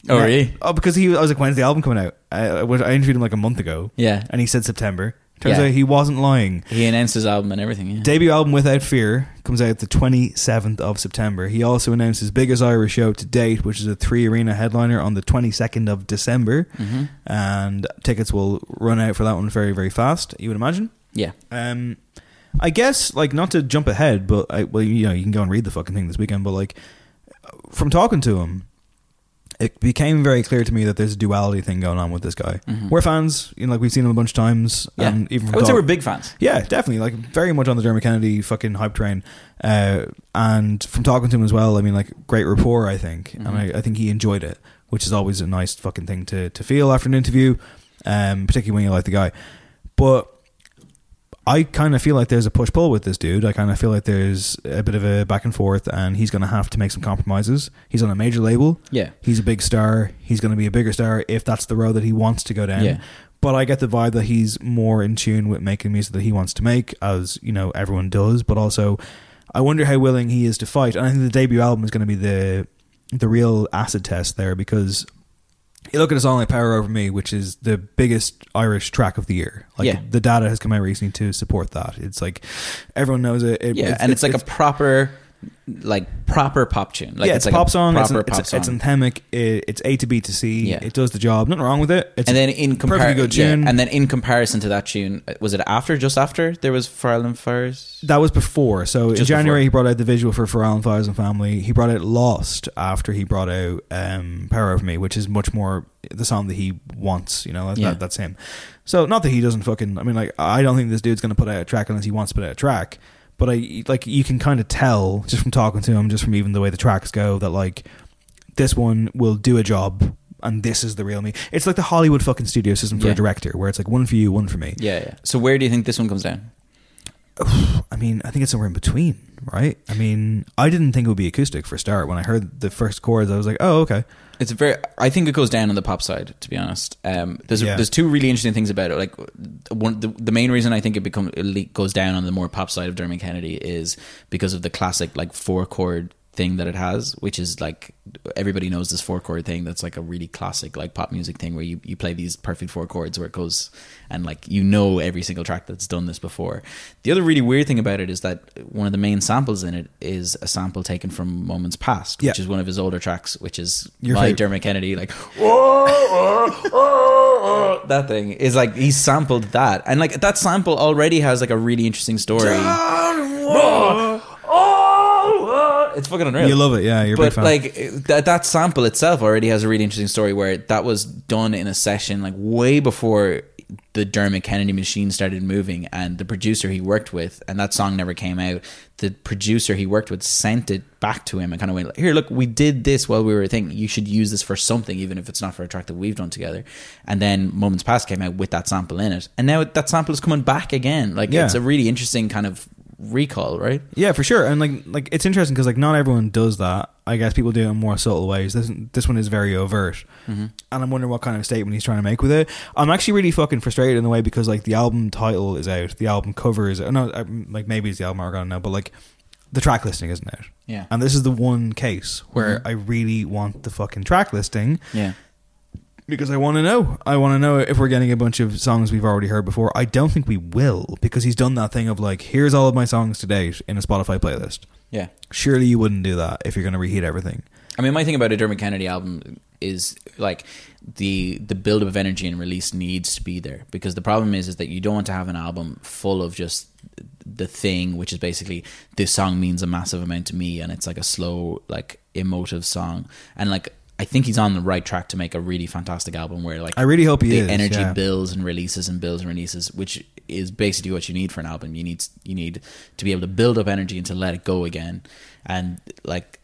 Oh, really? Oh, because he I was like, when's the album coming out? I, I was- I interviewed him like a month ago. Yeah. and he said September. Turns Yeah. out he wasn't lying. He announced his album and everything. Yeah. Debut album Without Fear comes out the 27th of September. He also announced his biggest Irish show to date, which is a three arena headliner on the 22nd of December. Mhm. And tickets will run out for that one very, very fast, you would imagine. Yeah. Um, I guess, like, not to jump ahead, but I, well, you know, you can go and read the fucking thing this weekend, but like, from talking to him, it became very clear to me that there's a duality thing going on with this guy. Mhm. We're fans, you know, like we've seen him a bunch of times, Yeah. and even I would say we're big fans. yeah, definitely. Like very much on the Dermot Kennedy fucking hype train. Uh, and from talking to him as well, I mean, like great rapport, I think, and Mhm. I, I think he enjoyed it, which is always a nice fucking thing to to feel after an interview, um, particularly when you like the guy. But I kind of feel like there's a push pull with this dude. I kind of feel like there's a bit of a back and forth, and he's going to have to make some compromises. He's on a major label. Yeah. He's a big star. He's going to be a bigger star if that's the road that he wants to go down. Yeah. But I get the vibe that he's more in tune with making music that he wants to make, as you know everyone does. But also, I wonder how willing he is to fight. And I think the debut album is going to be the the real acid test there because you look at song like "Power Over Me," which is the biggest Irish track of the year. Like Yeah. the data has come out recently to support that. It's like everyone knows it. It- yeah, and it's, like a proper, like proper pop tune. Like yeah, it's, like a pop song. It's, an- pop it's, song. it's anthemic. It, it's A to B to C. Yeah. It does the job. Nothing wrong with it. It's and then in comparison, good tune. and then in comparison to that tune, uh, was it after? Just after there was For Island Fires. that was before. So in January, before. he brought out the visual for For Island Fires and Family. He brought out Lost after he brought out um, Power Over Me, which is much more the song that he wants. You know, that, Yeah. that, that's him. So not that he doesn't fucking. I mean, like I don't think this dude's going to put out a track unless he wants to put out a track. But I like you can kind of tell just from talking to him, just from even the way the tracks go, that like this one will do a job. And this is the real me. It's like the Hollywood fucking studio system for Yeah. a director, where it's like one for you, one for me. Yeah, yeah. So where do you think this one comes down? I mean, I think it's somewhere in between, right? I mean, I didn't think it would be acoustic for a start. When I heard the first chords, I was like, oh, okay. It's a very. I think it goes down on the pop side. To be honest, um, there's Yeah. there's two really interesting things about it. Like one, the, the main reason I think it become it goes down on the more pop side of Dermot Kennedy is because of the classic like four chord thing that it has, which is like everybody knows this four chord thing. That's like a really classic like pop music thing where you you play these perfect four chords where it goes and like you know every single track that's done this before. The other really weird thing about it is that one of the main samples in it is a sample taken from Moments Past, which Yeah. is one of his older tracks, which is Your by favorite. Dermot Kennedy, like that thing is like he sampled that, and like that sample already has like a really interesting story. It's fucking unreal. You love it, yeah. You're but like that that sample itself already has a really interesting story where that was done in a session like way before the Dermot Kennedy machine started moving and the producer he worked with and that song never came out the producer he worked with sent it back to him and kind of went here look we did this while we were thinking you should use this for something even if it's not for a track that we've done together and then Moments Past came out with that sample in it and now that sample is coming back again like Yeah. it's a really interesting kind of recall right yeah, for sure. And like, like it's interesting because like not everyone does that. I guess people do it in more subtle ways. This this one is very overt, Mm-hmm. and I'm wondering what kind of statement he's trying to make with it. I'm actually really fucking frustrated in a way because like the album title is out, the album cover is no, I- like maybe it's the album I don't know, but like the track listing isn't out. Yeah. and this is the one case where Mhm. I really want the fucking track listing. yeah because I want to know. I want to know if we're getting a bunch of songs we've already heard before. I don't think we will because he's done that thing of like, here's all of my songs to date in a Spotify playlist. yeah Surely you wouldn't do that if you're going to reheat everything. I mean, my thing about a Dermot Kennedy album is like the the buildup of energy and release needs to be there because the problem is is that you don't want to have an album full of just the thing, which is basically this song means a massive amount to me, and it's like a slow, like emotive song, and like. I think he's on the right track to make a really fantastic album where like I really hope he the is, energy yeah. builds and releases and builds and releases, which is basically what you need for an album. You need you need to be able to build up energy and to let it go again, and like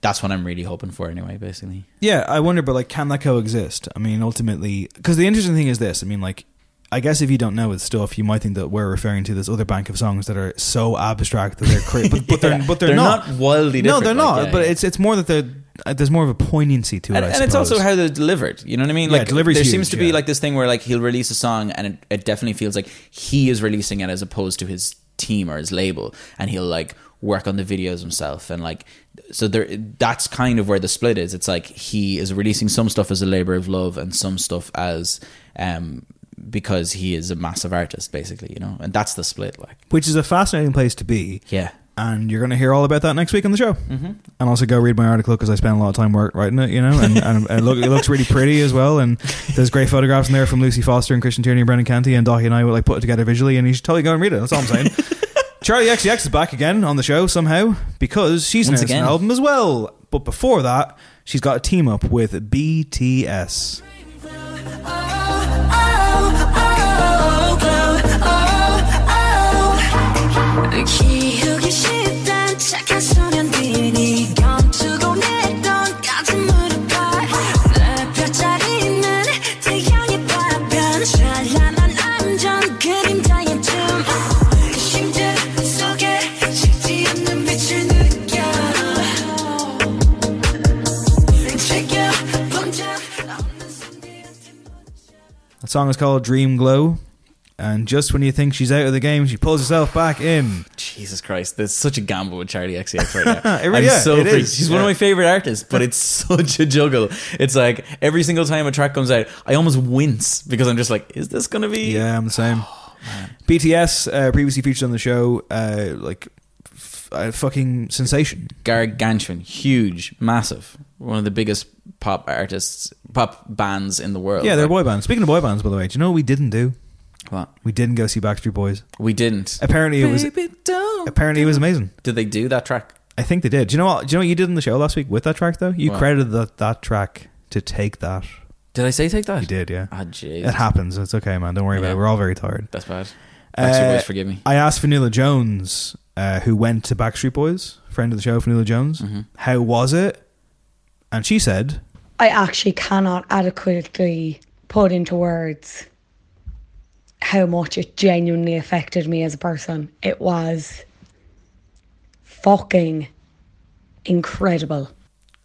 that's what I'm really hoping for anyway. Basically, Yeah, I wonder, but like, can that coexist? I mean, ultimately, because the interesting thing is this. I mean, like, I guess if you don't know his stuff, you might think that we're referring to this other bank of songs that are so abstract that they're crazy, but, but they're but they're, They're not. not wildly No, they're like, not. yeah, but yeah. it's it's more that they're there's more of a poignancy to it. and, and it's also how they're delivered. You know what I mean? Yeah, Like delivery's there huge, seems to be yeah. like this thing where like he'll release a song and it, it definitely feels like he is releasing it as opposed to his team or his label, and he'll like work on the videos himself and like so there that's kind of where the split is it's like he is releasing some stuff as a labor of love and some stuff as um because he is a massive artist basically you know and that's the split like which is a fascinating place to be. yeah and you're going to hear all about that next week on the show. Mm-hmm. And also go read my article because I spent a lot of time work writing it, you know, and, and it, look, it looks really pretty as well. And there's great photographs in there from Lucy Foster and Christian Tierney and Brendan Canty, and Daithí and I will like put it together visually, and you should totally go and read it. That's all I'm saying. Charli XCX is back again on the show somehow because she's Once announced an album as well. But before that, she's got a team up with BTS. 키 That song is called Dream Glow. and just when you think she's out of the game, she pulls herself back in. Jesus Christ, there's such a gamble with Charli XCX right now. It really- I'm yeah, so it freaked. is. She's one of my favorite artists, but it's such a juggle. It's like every single time a track comes out, I almost wince because I'm just like, is this gonna be? Yeah, I'm the same. Oh, BTS uh, previously featured on the show, uh, like f- a fucking sensation. Gargantuan, huge, massive, one of the biggest pop artists, pop bands in the world. Yeah, they're a Like, boy band. Speaking of boy bands, by the way, do you know what we didn't do? What? We didn't go see Backstreet Boys. We didn't. Apparently, it was Baby, don't. apparently it was amazing. Did they do that track? I think they did. Do you know what? Do you know what you did in the show last week with that track though? You What? credited that that track to take that. Did I say take that? You did, yeah. Ah, jeez. It happens. It's okay, man. Don't worry about Yeah. it. We're all very tired. That's bad. Backstreet Uh, Boys, forgive me. I asked Vanilla Jones, uh, who went to Backstreet Boys, friend of the show, Vanilla Jones, Mm-hmm. how was it? And she said, I actually cannot adequately put into words how much it genuinely affected me as a person. It was fucking incredible.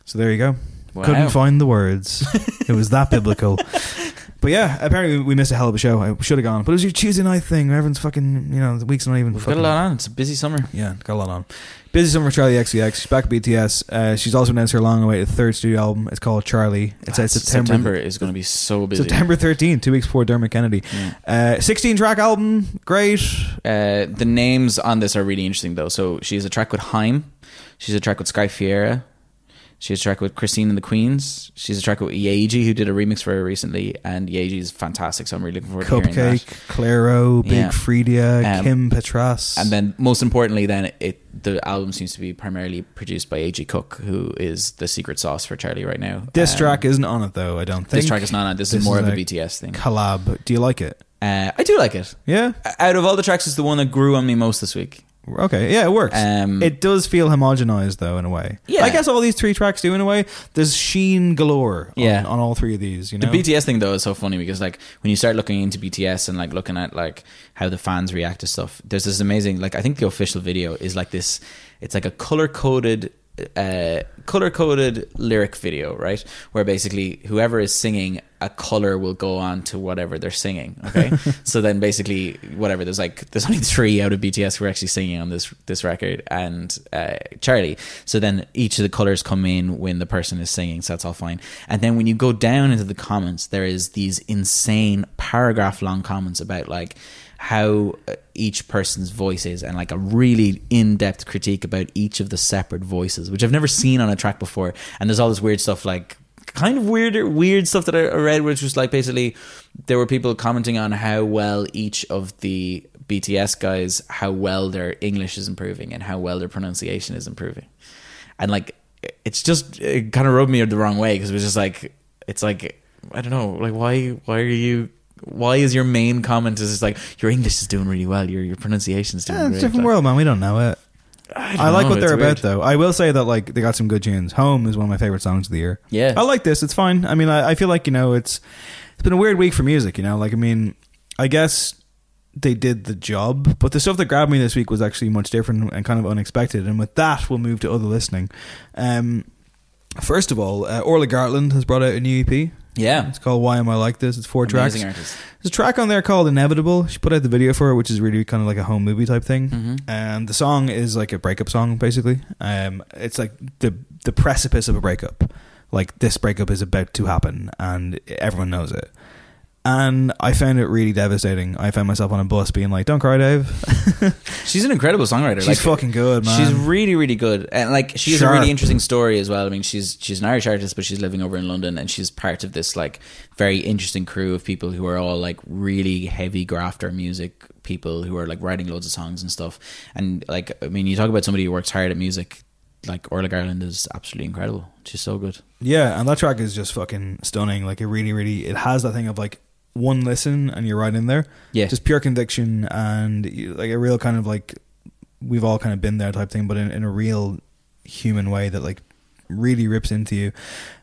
So there you go. Wow. Couldn't find the words. it was that biblical. But yeah, apparently we missed a hell of a show. I should have gone, but it was your Tuesday night thing. Everyone's fucking, you know, the week's not even. We've got a lot on. It's a busy summer. Yeah, got a lot on. Busy summer for Charli XCX. She's back at BTS. Uh, she's also announced her long-awaited third studio album. It's called Charlie. It's out September. September is going to be so busy. September 13th, two weeks before Dermot Kennedy. Uh, 16 track album, great. Uh, the names on this are really interesting though. So she has a track with HAIM. She's a track with Sky Ferreira. She has a track with Christine and the Queens. She's a track with Yaeji, who did a remix for her recently, and Yaeji is fantastic. So I'm really looking forward to hearing CupcakKe, that. Clairo, Big Yeah. Freedia, Um, Kim Petras. And then, most importantly, then it the album seems to be primarily produced by A.G. Cook, who is the secret sauce for Charli right now. this Um, track isn't on it though, I don't think. This track is not on. This, is more of a BTS thing. Collab. Do you like it? Uh, I do like it. Yeah. Out of all the tracks, it's the one that grew on me most this week. Okay, yeah, it works. Um, it does feel homogenized though, in a way. Yeah. I guess all these three tracks do in a way. There's sheen galore. On, Yeah. on all three of these. You know, The BTS thing though is so funny because like when you start looking into BTS and like looking at like how the fans react to stuff, there's this amazing like I think the official video is like this. It's like a color coded. Uh, color coded lyric video, right? Where basically whoever is singing a color will go on to whatever they're singing. Okay, so then basically whatever there's like there's only three out of BTS who are actually singing on this this record and uh, Charli. So then each of the colors come in when the person is singing, so that's all fine. And then when you go down into the comments, there is these insane paragraph long comments about like how uh, each person's voice is and like a really in-depth critique about each of the separate voices which i've never seen on a track before. And there's all this weird stuff like kind of weirder weird stuff that i read which was like basically there were people commenting on how well each of the bts guys how well their english is improving and how well their pronunciation is improving. And like it's just it kind of rubbed me the wrong way because it was just like it's like i don't know like why why are you why is your main comment is just like your English is doing really well, your your pronunciation is doing Yeah, it's great. a different Like, world, man. We don't know it. I, I, like know, what they're it's about, though. I will say that like they got some good tunes. Home is one of my favorite songs of the year. Yeah. I like this. It's fine. I mean, I, I feel like you know, it's it's been a weird week for music. You know, like I mean, I guess they did the job, but the stuff that grabbed me this week was actually much different and kind of unexpected. And with that, we'll move to other listening. Um, first of all, uh, Orla Gartland has brought out a new EP. Yeah. It's called Why Am I Like This? It's four tracks. Artist. There's a track on there called Inevitable. She put out the video for it, which is really kind of like a home movie type thing. Mhm. And the song is like a breakup song, basically. Um, it's like the the precipice of a breakup. Like this breakup is about to happen, and everyone knows it. And I found it really devastating. I found myself on a bus being like, "Don't cry, Dave." She's an incredible songwriter. She's like, fucking good, man. She's really, really good, and like she has a really interesting story as well. I mean, she's she's an Irish artist, but she's living over in London, and she's part of this like very interesting crew of people who are all like really heavy grafter music people who are like writing loads of songs and stuff. And like, I mean, you talk about somebody who works hard at music. Like Orla Gartland is absolutely incredible. She's so good. Yeah, and that track is just fucking stunning. Like it really, really, it has that thing of like one listen and you're right in there. Yeah. just pure conviction and like a real kind of like we've all kind of been there type thing, but in, in a real human way that like really rips into you.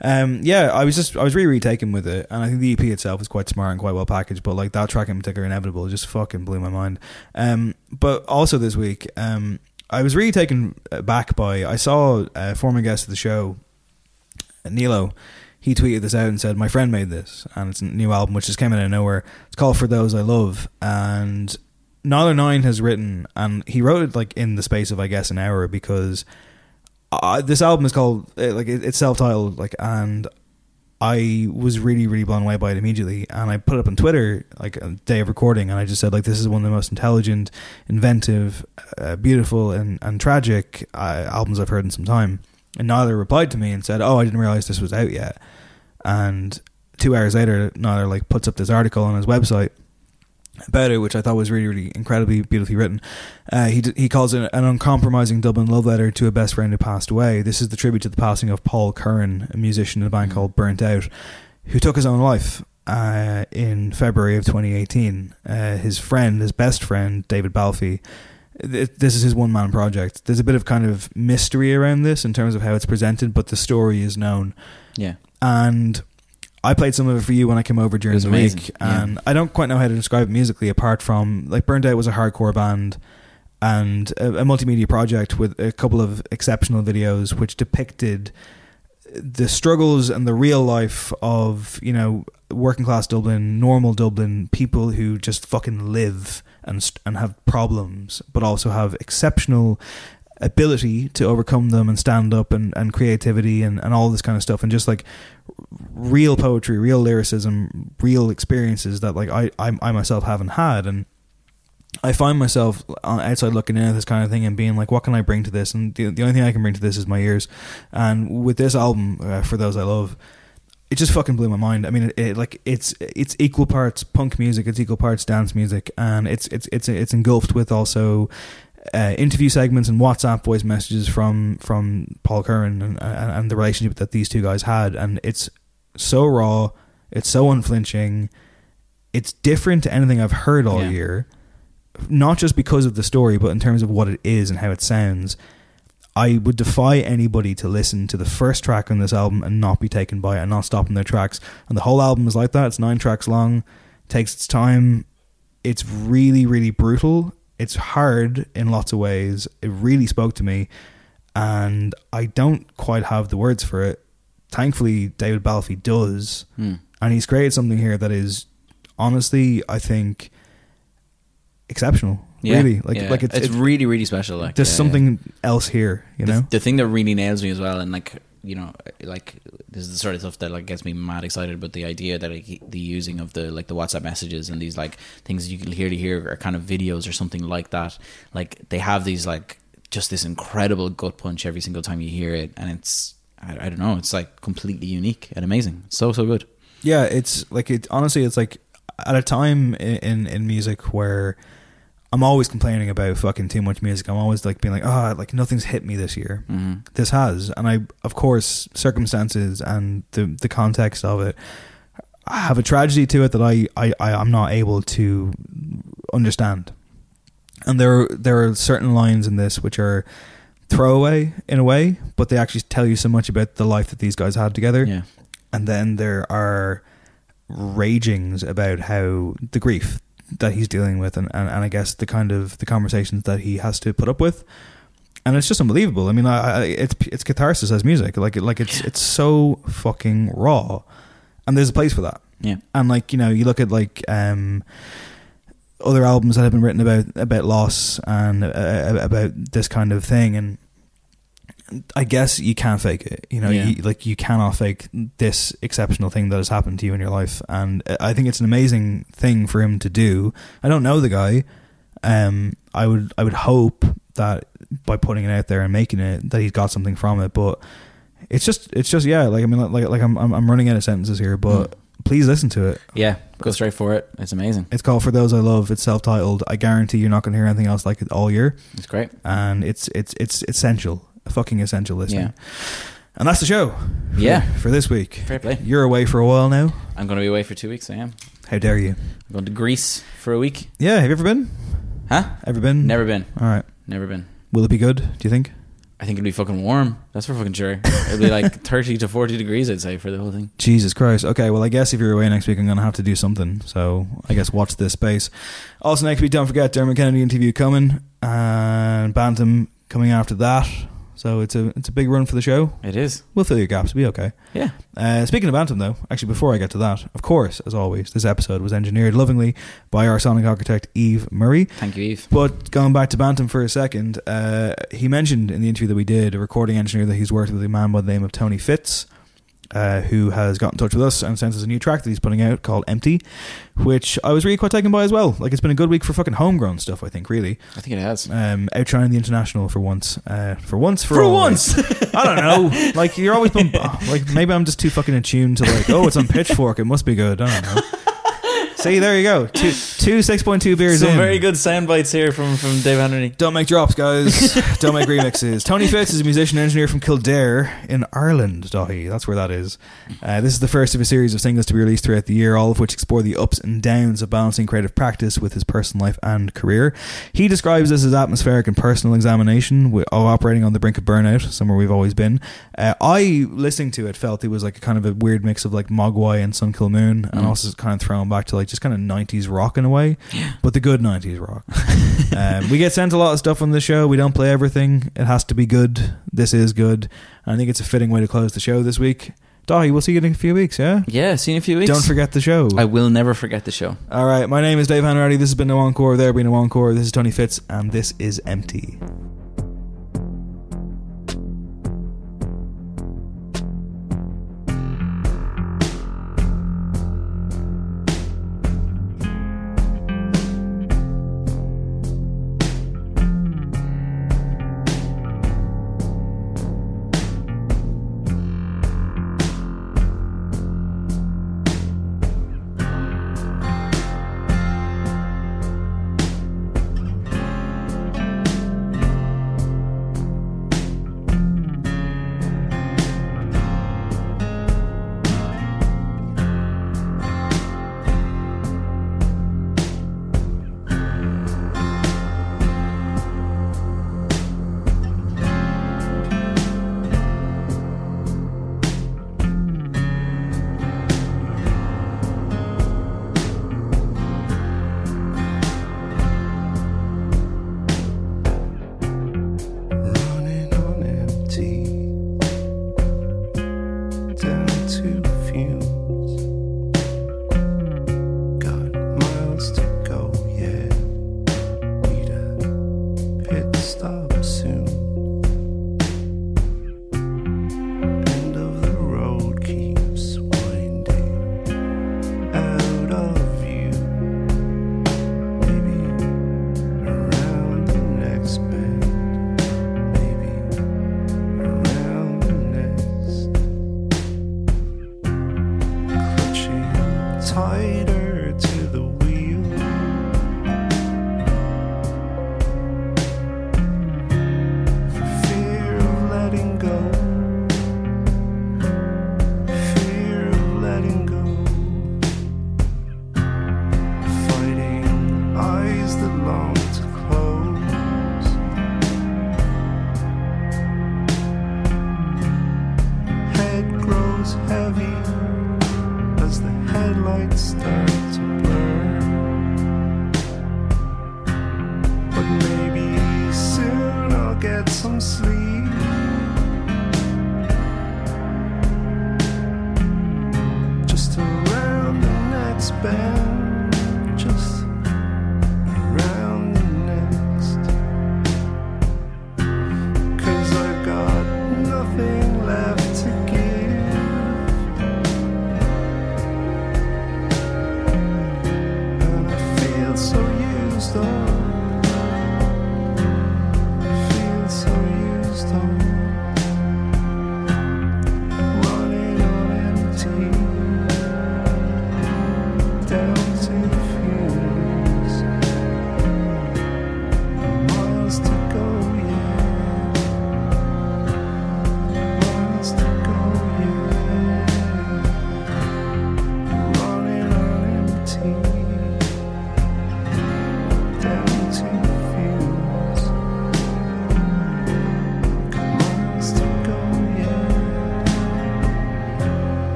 Um, yeah, I was just I was really really taken with it, and I think the EP itself is quite smart and quite well packaged. But like that track in particular, inevitable, just fucking blew my mind. Um, but also this week, um, I was really taken back by I saw a former guest of the show, Nialler. He tweeted this out and said, "My friend made this, and it's a new album which just came out of nowhere. It's called For Those I Love." And Nialler9 has written, and he wrote it like in the space of I guess an hour because uh, this album is called uh, like it's self-titled, like, and I was really, really blown away by it immediately, and I put it up on Twitter like a day of recording, and I just said like this is one of the most intelligent, inventive, uh, beautiful, and and tragic uh, albums I've heard in some time. And Nialler replied to me and said, "Oh, I didn't realize this was out yet." And two hours later, Nialler like puts up this article on his website about it, which I thought was really, really incredibly beautifully written. Uh, he d- he calls it an uncompromising Dublin love letter to a best friend who passed away. This is the tribute to the passing of Paul Curran, a musician in a band called Burnt Out, who took his own life uh, in February of 2018. Uh, his friend, his best friend, David Balfe. Th- This is his one man project. There's a bit of kind of mystery around this in terms of how it's presented, but the story is known. Yeah. And I played some of it for you when I came over during the amazing, week, yeah. and I don't quite know how to describe it musically. Apart from like Burnt Out was a hardcore band and a, a multimedia project with a couple of exceptional videos which depicted the struggles and the real life of you know working class Dublin, normal Dublin, people who just fucking live and and have problems, but also have exceptional ability to overcome them and stand up and, and creativity and, and all this kind of stuff and just like real poetry, real lyricism, real experiences that like I, I, I myself haven't had and I find myself on outside looking in at this kind of thing and being like, what can I bring to this? And the, the only thing I can bring to this is my ears. And with this album, uh, for those I love, it just fucking blew my mind. I mean, it, it like it's it's equal parts punk music, it's equal parts dance music, and it's it's it's it's engulfed with also uh, interview segments and WhatsApp voice messages from from Paul Curran and, and and the relationship that these two guys had, and it's so raw, it's so unflinching, it's different to anything I've heard all Yeah. year, not just because of the story, but in terms of what it is and how it sounds. I would defy anybody to listen to the first track on this album and not be taken by it and not stop in their tracks. And the whole album is like that. It's nine tracks long, takes its time. It's really, really brutal. It's hard in lots of ways. It really spoke to me, and I don't quite have the words for it. Thankfully, David Balfe does, Hmm. and he's created something here that is honestly, I think, exceptional. Yeah, really, like yeah. like it's, it's, really really special. Like there's yeah. something else here, you the, know. the thing that really nails me as well, and like you know, like this is the sort of stuff that like gets me mad excited. But the idea that like, the using of the like the WhatsApp messages and these like things you can hear to hear are kind of videos or something like that. Like they have these like just this incredible gut punch every single time you hear it, and it's I, I don't know, it's like completely unique and amazing. So so good. Yeah, it's like it. Honestly, it's like at a time in in, in music where I'm always complaining about fucking too much music. I'm always like being like, ah, like nothing's hit me this year. Mhm. This has, and I, of course, circumstances and the the context of it have a tragedy to it that I I I am not able to understand. And there are, there are certain lines in this which are throwaway in a way, but they actually tell you so much about the life that these guys had together Yeah. and then there are ragings about how the grief that he's dealing with and, and, and I guess the kind of the conversations that he has to put up with. And it's just unbelievable. I mean I, I it's it's catharsis as music. Like like it's it's so fucking raw. And there's a place for that. Yeah. and like you know you look at like um other albums that have been written about about loss and uh, about this kind of thing and I guess you can't fake it. You know, Yeah. you, like you cannot fake this exceptional thing that has happened to you in your life, and I think it's an amazing thing for him to do. I don't know the guy. Um, I would I would hope that by putting it out there and making it that he's got something from it, but it's just it's just yeah. Like I mean, like like I'm I'm, I'm running out of sentences here, but please listen to it. Yeah. Go straight for it. It's amazing. It's called For Those I Love. It's self titled. I guarantee you're not going to hear anything else like it all year. It's great. And it's it's it's essential. Fucking essential listening. Yeah. And that's the show. For, Yeah. For this week. Fair play. You're away for a while now. I'm going to be away for two weeks. I am. How dare you? I'm going to Greece for a week. Yeah, have you ever been? Huh? Ever been? Never been. All right. Never been. Will it be good, do you think? I think it'll be fucking warm. That's for fucking sure. It'll be like 30 to 40 degrees, I'd say, for the whole thing. Jesus Christ. Okay, well, I guess if you're away next week, I'm going to have to do something. So I guess watch this space. Also, next week, don't forget Dermot Kennedy interview coming and Bantum coming after that. So it's a it's a big run for the show. It is. We'll fill your gaps. It'll be okay. Yeah. Uh, speaking of Bantum, though, actually, before I get to that, of course, as always, this episode was engineered lovingly by our sonic architect Eve Murray. Thank you, Eve. But going back to Bantum for a second, uh, he mentioned in the interview that we did a recording engineer that he's worked with a man by the name of Tony Fitz, uh, who has got in touch with us and sent us a new track that he's putting out called Empty, which I was really quite taken by as well. Like, it's been a good week for fucking homegrown stuff, I think, really. I think it has. Um, outshining the international for once. Uh, for once, for, For always. once. I don't know. Like, you're always been, like, maybe I'm just too fucking attuned to, like, oh, it's on Pitchfork, it must be good. I don't know. See, there you go. Two, two 6.2 beers Some in. very good sound bites here from, from Dave Henry. Don't make drops, guys. Don't make remixes. Tony Fitz is a musician and engineer from Kildare in Ireland, Daithí. That's where that is. Uh, this is the first of a series of singles to be released throughout the year, all of which explore the ups and downs of balancing creative practice with his personal life and career. He describes this as atmospheric and personal examination wi- of operating on the brink of burnout, somewhere we've always been. Uh, I, listening to it, felt it was like a kind of a weird mix of like Mogwai and Sun Kil Moon, and Mm. also kind of thrown back to like just kind of 90s rock in a way, but the good 90s rock. um, we get sent a lot of stuff on the show. We don't play everything. It has to be good. This is good. And I think it's a fitting way to close the show this week. Daithí, we'll see you in a few weeks, yeah? Yeah, see you in a few weeks. Don't forget the show. I will never forget the show. All right, my name is Dave Hanratty. This has been No Encore. There been No Encore. This is Tony Fitz, and this is Empty.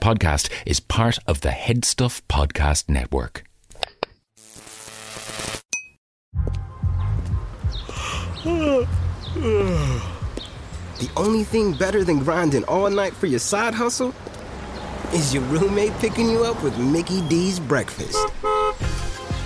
Podcast is part of the HeadStuff Podcast Network. The only thing better than grinding all night for your side hustle is your roommate picking you up with Mickey D's breakfast.